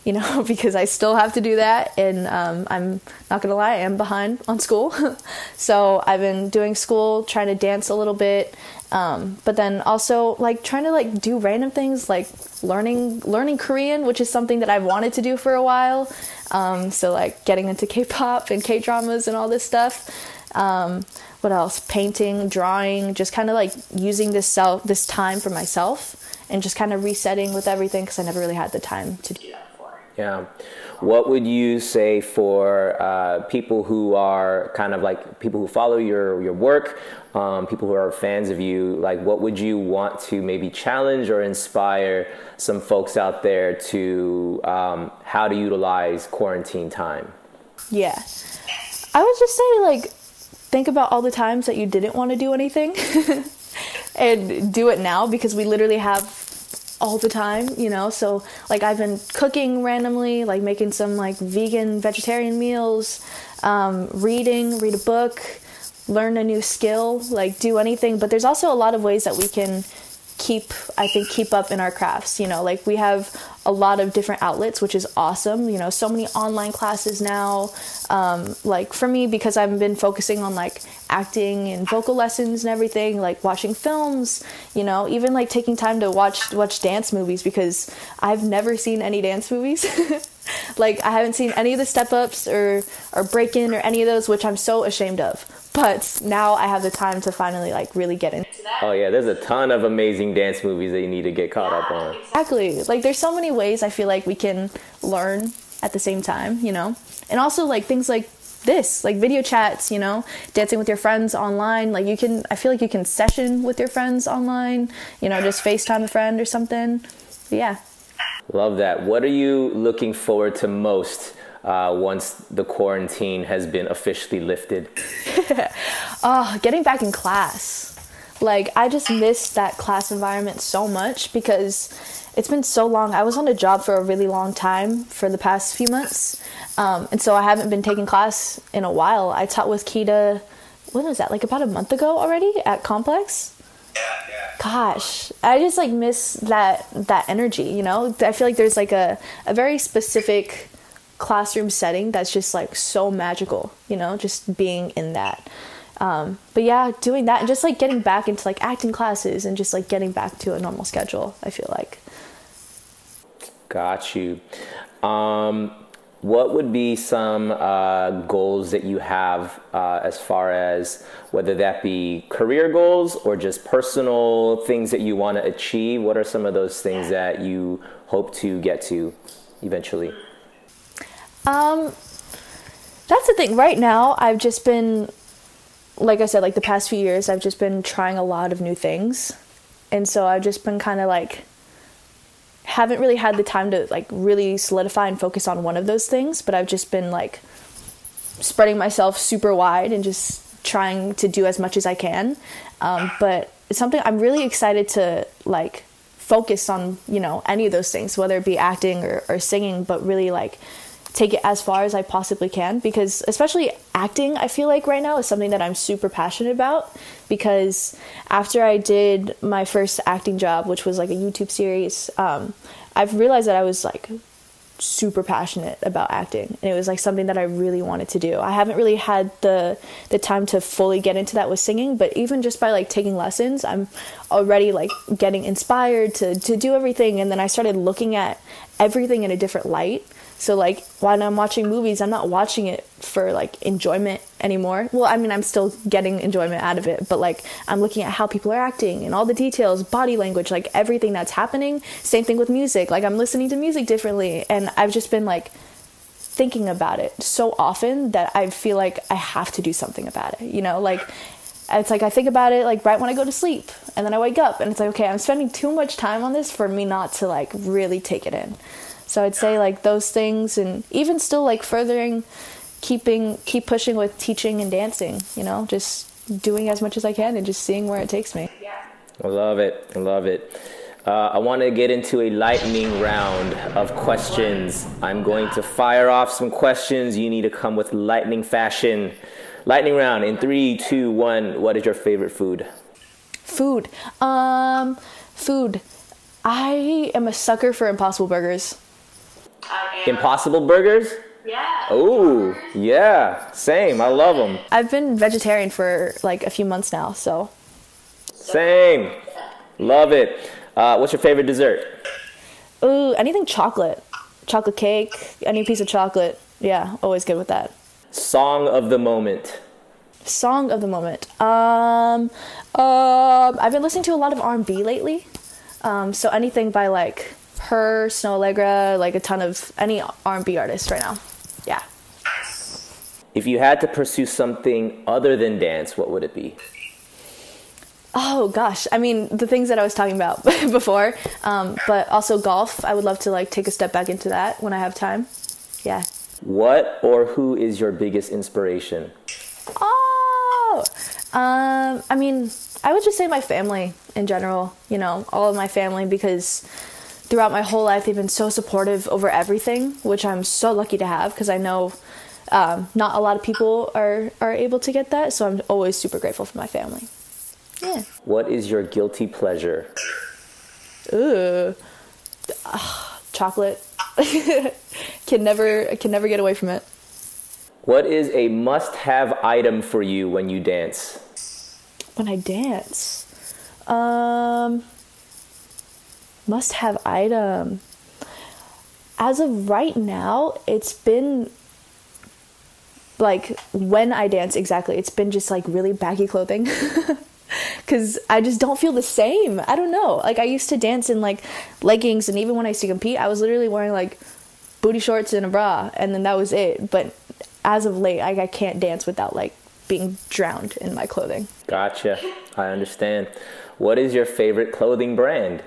you know, *laughs* because I still have to do that. And um, I'm not gonna lie, I am behind on school. *laughs* so I've been doing school, trying to dance a little bit. Um, but then also like trying to like do random things like learning learning Korean, which is something that I've wanted to do for a while. Um, so like getting into K-pop and K-dramas and all this stuff. Um, what else? Painting, drawing, just kind of like using this self this time for myself and just kind of resetting with everything because I never really had the time to do. Yeah. What would you say for uh, people who are kind of like people who follow your your work, um, people who are fans of you? Like, what would you want to maybe challenge or inspire some folks out there to um, how to utilize quarantine time? Yeah, I would just say like think about all the times that you didn't want to do anything. *laughs* and do it now because we literally have all the time, you know. So like I've been cooking randomly, like making some like vegan vegetarian meals, um, reading, read a book, learn a new skill, like do anything. But there's also a lot of ways that we can keep i think keep up in our crafts you know like we have a lot of different outlets which is awesome. You know so many online classes now um, like for me because i've been focusing on like acting and vocal lessons and everything like watching films you know even like taking time to watch watch dance movies because i've never seen any dance movies. *laughs* Like i haven't seen any of the step ups or or break in or any of those which i'm so ashamed of but now I have the time to finally like really get into that. Oh yeah, there's a ton of amazing dance movies that you need to get caught yeah, up on. Exactly. Like there's so many ways I feel like we can learn at the same time, you know? And also like things like this, like video chats, you know, dancing with your friends online. Like you can I feel like you can session with your friends online, you know, just FaceTime a friend or something. But yeah. Love that. What are you looking forward to most uh, once the quarantine has been officially lifted? *laughs* oh, getting back in class. Like, I just miss that class environment so much because it's been so long. I was on a job for a really long time for the past few months. Um, and so I haven't been taking class in a while. I taught with Kita, when was that? Like about a month ago already at Complex? Yeah, yeah. Gosh, I just like miss that that energy, you know? I feel like there's like a, a very specific classroom setting that's just like so magical, you know, just being in that. Um, but yeah, doing that and just like getting back into like acting classes and just like getting back to a normal schedule, I feel like. Got you. Um, what would be some uh, goals that you have uh, as far as whether that be career goals or just personal things that you want to achieve? What are some of those things that you hope to get to eventually? Um, that's the thing. Right now, I've just been, like I said, like the past few years, I've just been trying a lot of new things, and so I've just been kind of like haven't really had the time to like really solidify and focus on one of those things, but I've just been like spreading myself super wide and just trying to do as much as I can. Um, but it's something I'm really excited to like focus on, you know, any of those things, whether it be acting or, or singing, but really like take it as far as I possibly can because especially acting I feel like right now is something that I'm super passionate about because after I did my first acting job which was like a YouTube series um, I've realized that I was like super passionate about acting and it was like something that I really wanted to do. I haven't really had the the time to fully get into that with singing, but even just by like taking lessons, I'm already like getting inspired to to do everything and then I started looking at everything in a different light. So like when I'm watching movies, I'm not watching it for like enjoyment anymore. Well, I mean, I'm still getting enjoyment out of it, but like I'm looking at how people are acting and all the details, body language, like everything that's happening. Same thing with music. Like I'm listening to music differently and I've just been like thinking about it so often that I feel like I have to do something about it. You know, like it's like I think about it like right when I go to sleep and then I wake up and it's like okay, I'm spending too much time on this for me not to like really take it in. So I'd say like those things and even still like furthering keeping keep pushing with teaching and dancing, you know, just doing as much as I can and just seeing where it takes me. I love it. I love it. Uh, I want to get into a lightning round of questions. I'm going to fire off some questions. You need to come with lightning fashion. Lightning round in three, two, one. What is your favorite food? Food. Um food. I am a sucker for impossible burgers. I am. Impossible burgers? Yeah. Oh, yeah. Same. I love them. I've been vegetarian for like a few months now, so Same. Love it. Uh, what's your favorite dessert? ooh, anything chocolate. Chocolate cake, any piece of chocolate. Yeah, always good with that. Song of the moment. Song of the moment. Um, um, I've been listening to a lot of R&B lately. Um, so anything by like her, Snoh Aalegra, like a ton of any R&B artist right now. Yeah. If you had to pursue something other than dance, what would it be? Oh gosh, I mean the things that I was talking about *laughs* before, um, but also golf. I would love to like take a step back into that when I have time. Yeah. What or who is your biggest inspiration? Oh, um, I mean, I would just say my family in general. You know, all of my family because throughout my whole life they've been so supportive over everything, which I'm so lucky to have because I know um, not a lot of people are are able to get that. So I'm always super grateful for my family. Yeah. What is your guilty pleasure? Ooh, Ah, chocolate. *laughs* can never can never get away from it. What is a must have item for you when you dance? when I dance. Um, must have item. As of right now, it's been like when I dance exactly, it's been just like really baggy clothing. *laughs* Cause I just don't feel the same. I don't know. Like I used to dance in like leggings, and even when I used to compete, I was literally wearing like booty shorts and a bra, and then that was it. But as of late, I, I can't dance without like being drowned in my clothing. Gotcha. I understand. What is your favorite clothing brand?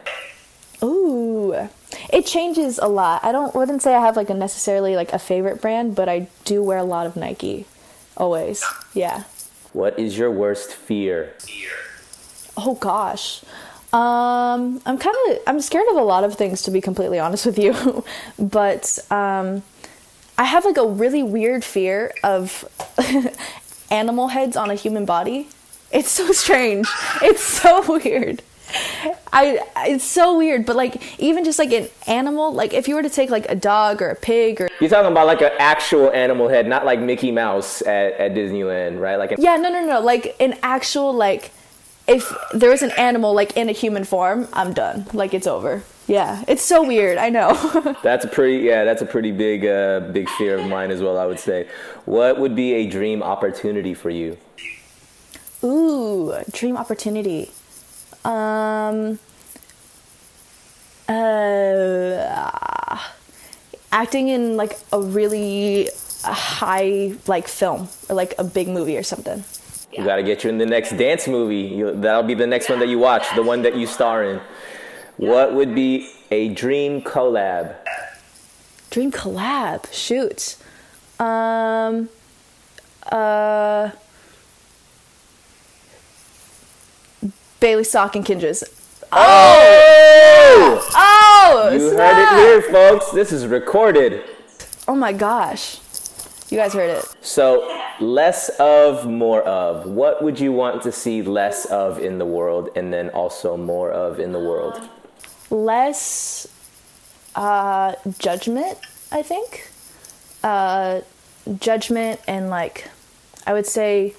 Ooh, it changes a lot. I don't wouldn't say I have like a necessarily like a favorite brand, but I do wear a lot of Nike. Always, yeah. What is your worst fear? Fear. Oh gosh, um, I'm kind of I'm scared of a lot of things to be completely honest with you, *laughs* but um, I have like a really weird fear of *laughs* animal heads on a human body. It's so strange. It's so *laughs* weird. I it's so weird, but like even just like an animal, like if you were to take like a dog or a pig or You're talking about like an actual animal head, not like Mickey Mouse at, at Disneyland, right? Like an, yeah, no, no, no, like an actual like if there was an animal like in a human form, I'm done. Like it's over. Yeah, it's so weird. I know. *laughs* that's a pretty yeah, that's a pretty big uh, big fear of mine as well. I would say. What would be a dream opportunity for you? Ooh, dream opportunity. Um. Uh, acting in like a really high like film or like a big movie or something. We got to get you in the next dance movie. You, that'll be the next one that you watch, the one that you star in. What would be a dream collab? Dream collab. Shoot. Um. Uh. Bailey Sok and Kinjaz. Oh! Oh! You snap! heard it here, folks. This is recorded. Oh my gosh. You guys heard it. So, less of, more of. What would you want to see less of in the world and then also more of in the world? Less uh, judgment I think. Uh, judgment and like, I would say,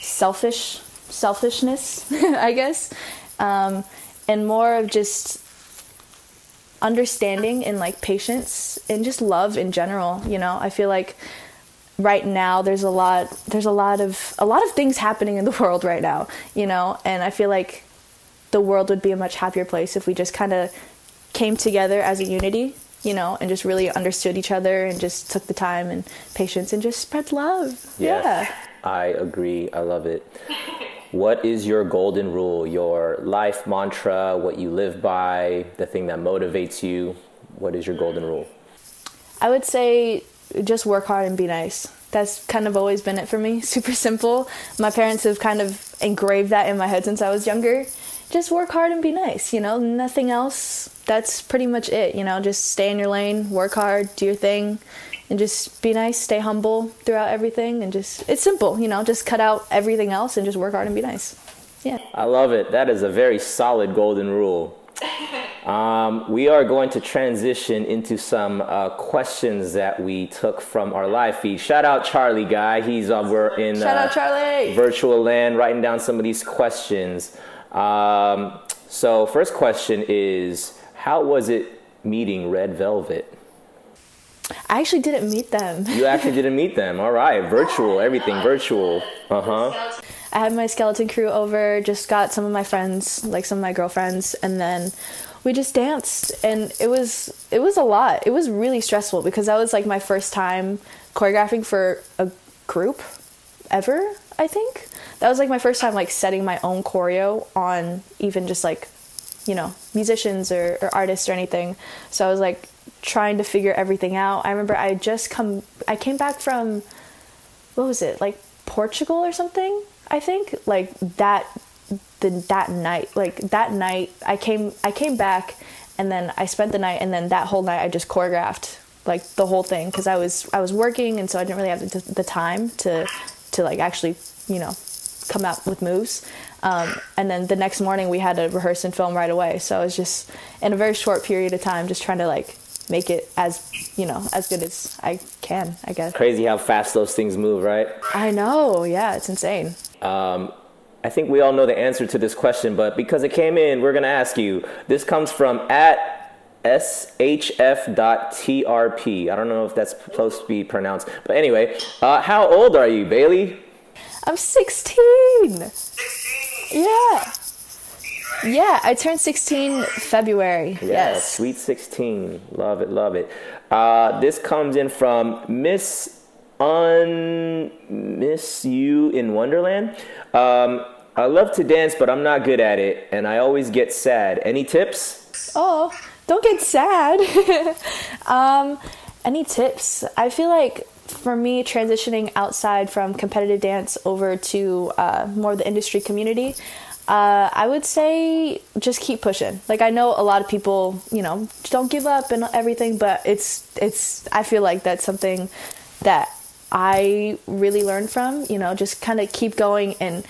selfish selfishness, *laughs* I guess, um, and more of just understanding and like patience and just love in general. You know, I feel like right now there's a lot there's a lot of a lot of things happening in the *laughs* world right now you know and i feel like the world would be a much happier place if we just kind of came together as a unity you know and just really understood each other and just took the time and patience and just spread love Yes, yeah I agree. I love it. *laughs* What is your golden rule, your life mantra, what you live by, the thing that motivates you? What is your golden rule? I would say just work hard and be nice. That's kind of always been it for me. *laughs* Super simple. My parents have kind of engraved that in my head since I was younger. Just work hard and be nice, you know, nothing else. That's pretty much it, you know, just stay in your lane, work hard, do your thing, and just be nice, stay humble throughout everything, and just, it's simple, you know, just cut out everything else and just work hard and be nice. Yeah. I love it. That is a very solid golden rule. *laughs* Um, we are going to transition into some uh, questions that we took from our live feed. Shout out Charlie Guy. He's over in Shout uh, out Charlie! virtual land writing down some of these questions. Um, so, first question is How was it meeting Red Velvet? I actually didn't meet them. You actually didn't meet them. All right. Virtual, everything virtual. Uh huh. I had my skeleton crew over, just got some of my friends, like some of my girlfriends, and then we just danced and it was it was a lot. It was really stressful because that was like my first time choreographing for a group ever, I think. That was like my first time like setting my own choreo on even just like, you know, musicians or, or artists or anything. So I was like trying to figure everything out. I remember I just come I came back from what was it like Portugal or something I think? Like that the that night like that night I came I came back and then I spent the night and then that whole night I just choreographed like the whole thing because I was I was working and so I didn't really have the, the time to to like actually you know come out with moves. Um, and then the next morning we had to rehearse and film right away. So I was just in a very short period of time just trying to like make it as you know as good as I can I guess Crazy how fast those things move, right? I know yeah it's insane Um, I think we all know the answer to this question, but because it came in, we're going to ask you. This comes from at shf.trp. I don't know if that's supposed to be pronounced, but anyway, uh, how old are you, Bailey? I'm 16. Yeah. Yeah, I turned 16 February. Yeah, yes. sweet 16. Love it, love it. Uh, this comes in from Miss Un Miss You in Wonderland. Um, I love to dance, but I'm not good at it, and I always get sad. Any tips? Oh, don't get sad. *laughs* um, any tips? I feel like for me, transitioning outside from competitive dance over to uh, more the industry community, uh, I would say just keep pushing. Like I know a lot of people, you know, don't give up and everything, but it's it's. I feel like that's something that I really learned from. You know, just kind of keep going and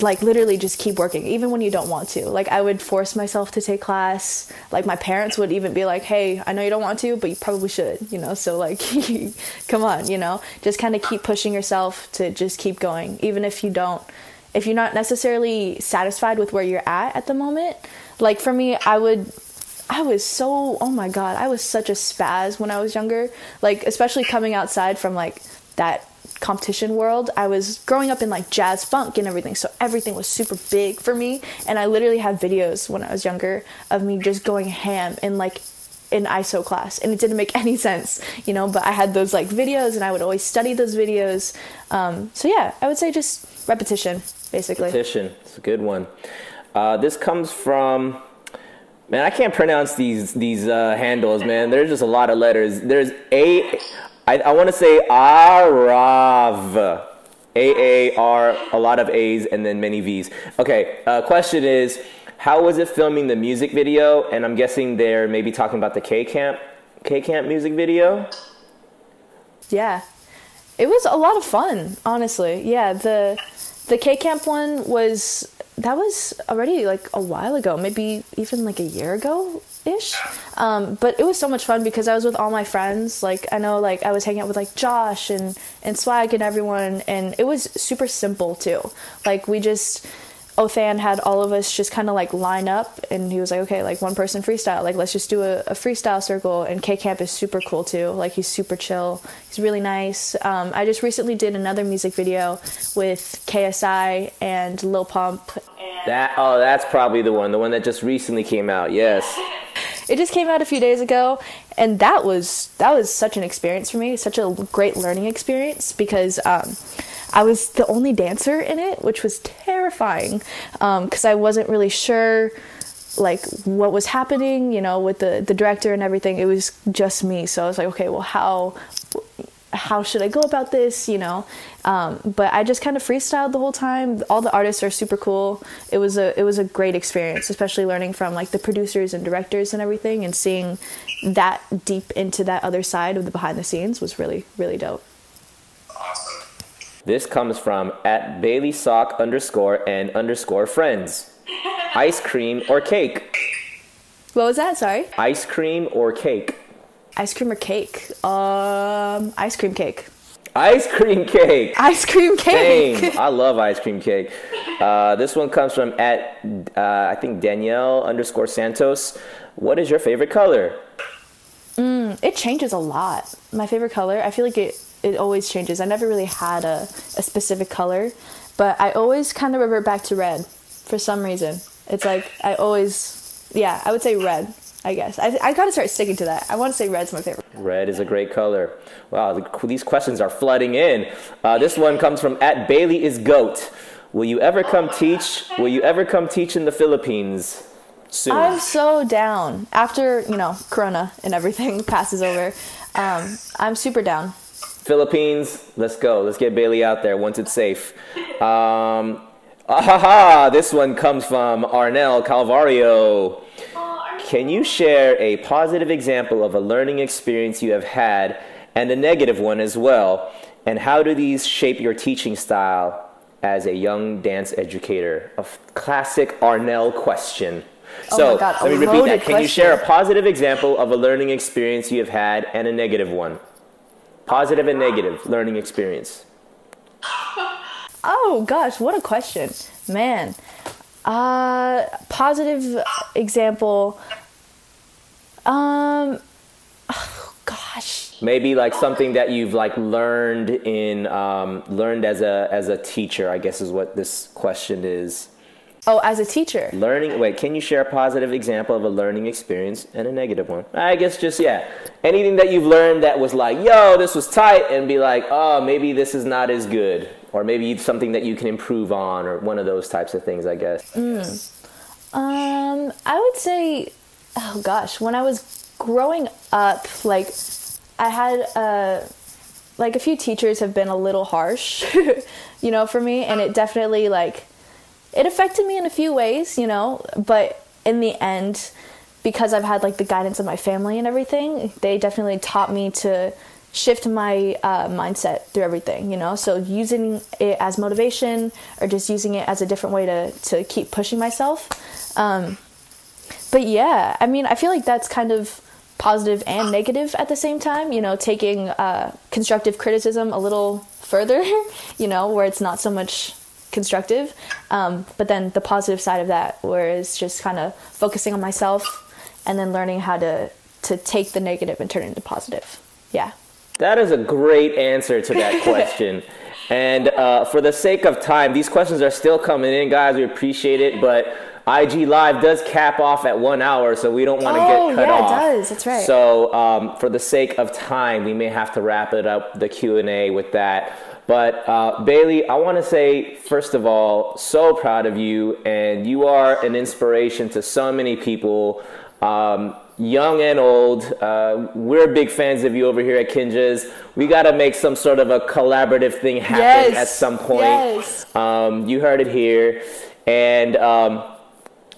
like literally just keep working even when you don't want to like i would force myself to take class like my parents would even be like hey i know you don't want to but you probably should you know so like *laughs* come on you know just kind of keep pushing yourself to just keep going even if you don't if you're not necessarily satisfied with where you're at at the moment like for me i would I was so oh my god, I was such a spaz when I was younger. Like especially coming outside from like that competition world. I was growing up in like jazz funk and everything, so everything was super big for me. And I literally have videos when I was younger of me just going ham in like in ISO class, and it didn't make any sense, you know. But I had those like videos, and I would always study those videos. Um, so yeah, I would say just repetition, basically. Petition. It's a good one. Uh, this comes from. Man, I can't pronounce these these uh, handles, man. There's just a lot of letters. There's a, I, I want to say Arav, A A R, a lot of A's and then many V's. Okay, uh, question is, how was it filming the music video? And I'm guessing they're maybe talking about the K Camp, K Camp music video. Yeah. It was a lot of fun, honestly. Yeah, the the K Camp one was that was already like a while ago, maybe even like a year ago ish. Um, but it was so much fun because I was with all my friends. Like I know, like I was hanging out with like Josh and and Swag and everyone, and it was super simple too. Like we just Othan had all of us just kind of like line up, and he was like, okay, like one person freestyle, like let's just do a, a freestyle circle. And K Camp is super cool too. Like he's super chill. He's really nice. Um, I just recently did another music video with KSI and Lil Pump. That oh, that's probably the one, the one that just recently came out. Yes. It just came out a few days ago, and that was that was such an experience for me, such a great learning experience because. Um, I was the only dancer in it, which was terrifying because um, I wasn't really sure like what was happening, you know, with the the director and everything. It was just me, so I was like, okay, well, how how should I go about this, you know? Um, but I just kind of freestyled the whole time. All the artists are super cool. It was a it was a great experience, especially learning from like the producers and directors and everything, and seeing that deep into that other side of the behind the scenes was really really dope. This comes from at Bailey Sok underscore and underscore friends. Ice cream or cake? What was that? Sorry. Ice cream or cake? Ice cream or cake? Um, ice cream cake. Ice cream cake. Ice cream cake. Same. I love ice cream cake. Uh, this one comes from at uh, I think Danielle underscore Santos. What is your favorite color? Mm, it changes a lot. My favorite color. I feel like it it always changes. I never really had a, a specific color, but I always kind of revert back to red for some reason. It's like I always, yeah, I would say red. I guess I, I gotta start sticking to that. I want to say red's my favorite. Red is a great color. Wow, the, these questions are flooding in. Uh, this one comes from at Bailey is goat. Will you ever come teach? Will you ever come teach in the Philippines? Soon. I'm so down. After you know Corona and everything *laughs* passes over, um, I'm super down. Philippines, let's go. Let's get Bailey out there once it's safe. Um, ahaha, this one comes from Arnel Calvario. Can you share a positive example of a learning experience you have had and a negative one as well? And how do these shape your teaching style as a young dance educator? A classic Arnell question. Oh so God, let me repeat that. Can question. you share a positive example of a learning experience you have had and a negative one? Positive and negative learning experience. *laughs* Oh gosh, what a question, man. Uh, positive example. Um, oh gosh. Maybe like something that you've like learned in um, learned as a as a teacher. I guess is what this question is. Oh, as a teacher. Learning. Wait, can you share a positive example of a learning experience and a negative one? I guess just yeah, anything that you've learned that was like, yo, this was tight, and be like, oh, maybe this is not as good, or maybe something that you can improve on, or one of those types of things. I guess. Mm. Um, I would say, oh gosh, when I was growing up, like I had uh, like a few teachers have been a little harsh, *laughs* you know, for me, and it definitely like it affected me in a few ways, you know, but in the end, because I've had like the guidance of my family and everything, they definitely taught me to shift my uh, mindset through everything, you know. So using it as motivation or just using it as a different way to to keep pushing myself. Um, but yeah, I mean, I feel like that's kind of positive and negative at the same time. You know, taking uh, constructive criticism a little further, *laughs* you know, where it's not so much constructive. Um, but then the positive side of that, where it's just kind of focusing on myself and then learning how to to take the negative and turn it into positive. Yeah. That is a great answer to that *laughs* question. and uh, for the sake of time, these questions are still coming in, guys. We appreciate it, but IG Live does cap off at one hour, so we don't want to oh, get cut yeah, off. it does. That's right. So, um, for the sake of time, we may have to wrap it up the Q and A with that. But uh, Bailey, I want to say first of all, so proud of you, and you are an inspiration to so many people. Um, young and old. Uh, we're big fans of you over here at Kinjaz. We got to make some sort of a collaborative thing happen Yes. at some point. Yes. Um, you heard it here. And um,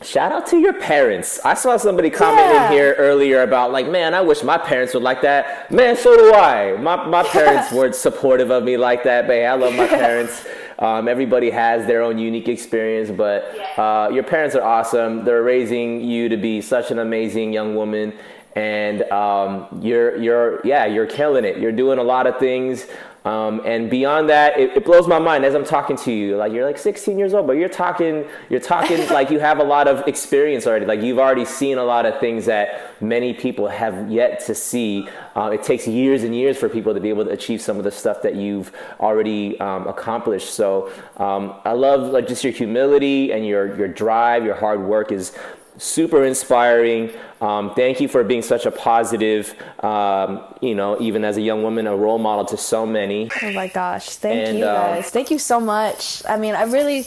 shout out to your parents. I saw somebody commenting Yeah. here earlier about, like, man, I wish my parents would like that. Man, so do I. My, my *laughs* parents weren't supportive of me like that, but hey, I love my *laughs* parents. Um, everybody has their own unique experience, but uh, your parents are awesome. They're raising you to be such an amazing young woman, and um, you're you're yeah you're killing it. You're doing a lot of things. Um, and beyond that, it, it, blows my mind as I'm talking to you. Like you're like 16 years old, but you're talking, you're talking *laughs* like you have a lot of experience already. Like you've already seen a lot of things that many people have yet to see. Uh, it takes years and years for people to be able to achieve some of the stuff that you've already um, accomplished. So um, I love like just your humility and your your drive, your hard work is super inspiring. Um, thank you for being such a positive, um, you know, even as a young woman, a role model to so many. Oh my gosh. Thank and, you um, guys. Um, thank you so much. I mean, I really,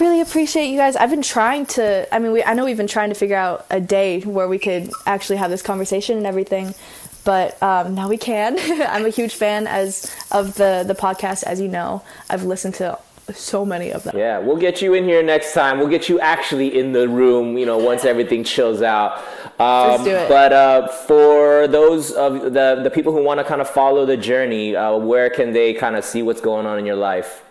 really appreciate you guys. I've been trying to, I mean, we, I know we've been trying to figure out a day where we could actually have this conversation and everything. But um, now we can. *laughs* I'm a huge fan as of the the podcast, as you know. I've listened to so many of them. Yeah, we'll get you in here next time. We'll get you actually in the room, you know, once everything chills out. Um, Let's do it. But uh, for those of the, the people who want to kind of follow the journey, uh, where can they kind of see what's going on in your life?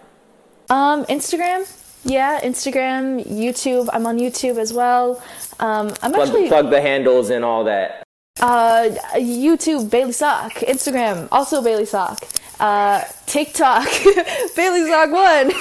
Um, Instagram. Yeah, Instagram, YouTube. I'm on YouTube as well. Um, I'm plug, actually plug the handles and all that. Uh, YouTube, Bailey Sok. Instagram, also Bailey Sok uh, TikTok, *laughs* Bailey Sok One.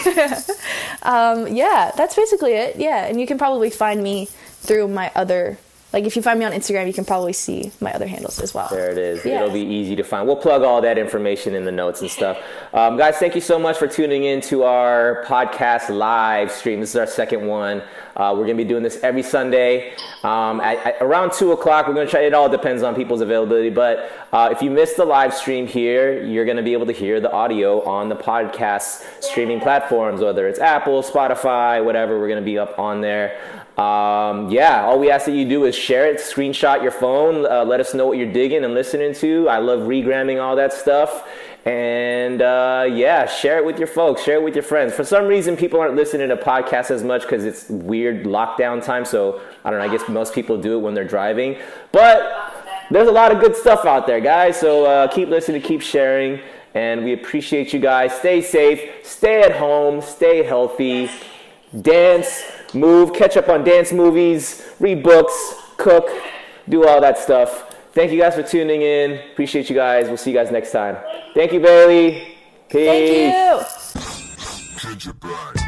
*laughs* um, yeah, that's basically it. Yeah, and you can probably find me through my other like if you find me on Instagram, you can probably see my other handles as well. There it is. Yeah. It'll be easy to find. We'll plug all that information in the notes and stuff. Um, guys, thank you so much for tuning in to our podcast live stream. This is our second one. Uh, we're going to be doing this every Sunday um, at, at, around 2 o'clock. We're going to try, it all depends on people's availability. But uh, if you missed the live stream here, you're going to be able to hear the audio on the podcast streaming platforms, whether it's Apple, Spotify, whatever. We're going to be up on there. Um, yeah, all we ask that you do is share it, screenshot your phone, uh, let us know what you're digging and listening to. I love regramming all that stuff. And uh, yeah, share it with your folks, share it with your friends. For some reason, people aren't listening to podcasts as much because it's weird lockdown time. So I don't know, I guess most people do it when they're driving. But there's a lot of good stuff out there, guys. So uh, keep listening, keep sharing. And we appreciate you guys. Stay safe, stay at home, stay healthy, dance move, catch up on dance movies, read books, cook, do all that stuff. Thank you guys for tuning in. Appreciate you guys. We'll see you guys next time. Thank you, Bailey. Peace. Thank you.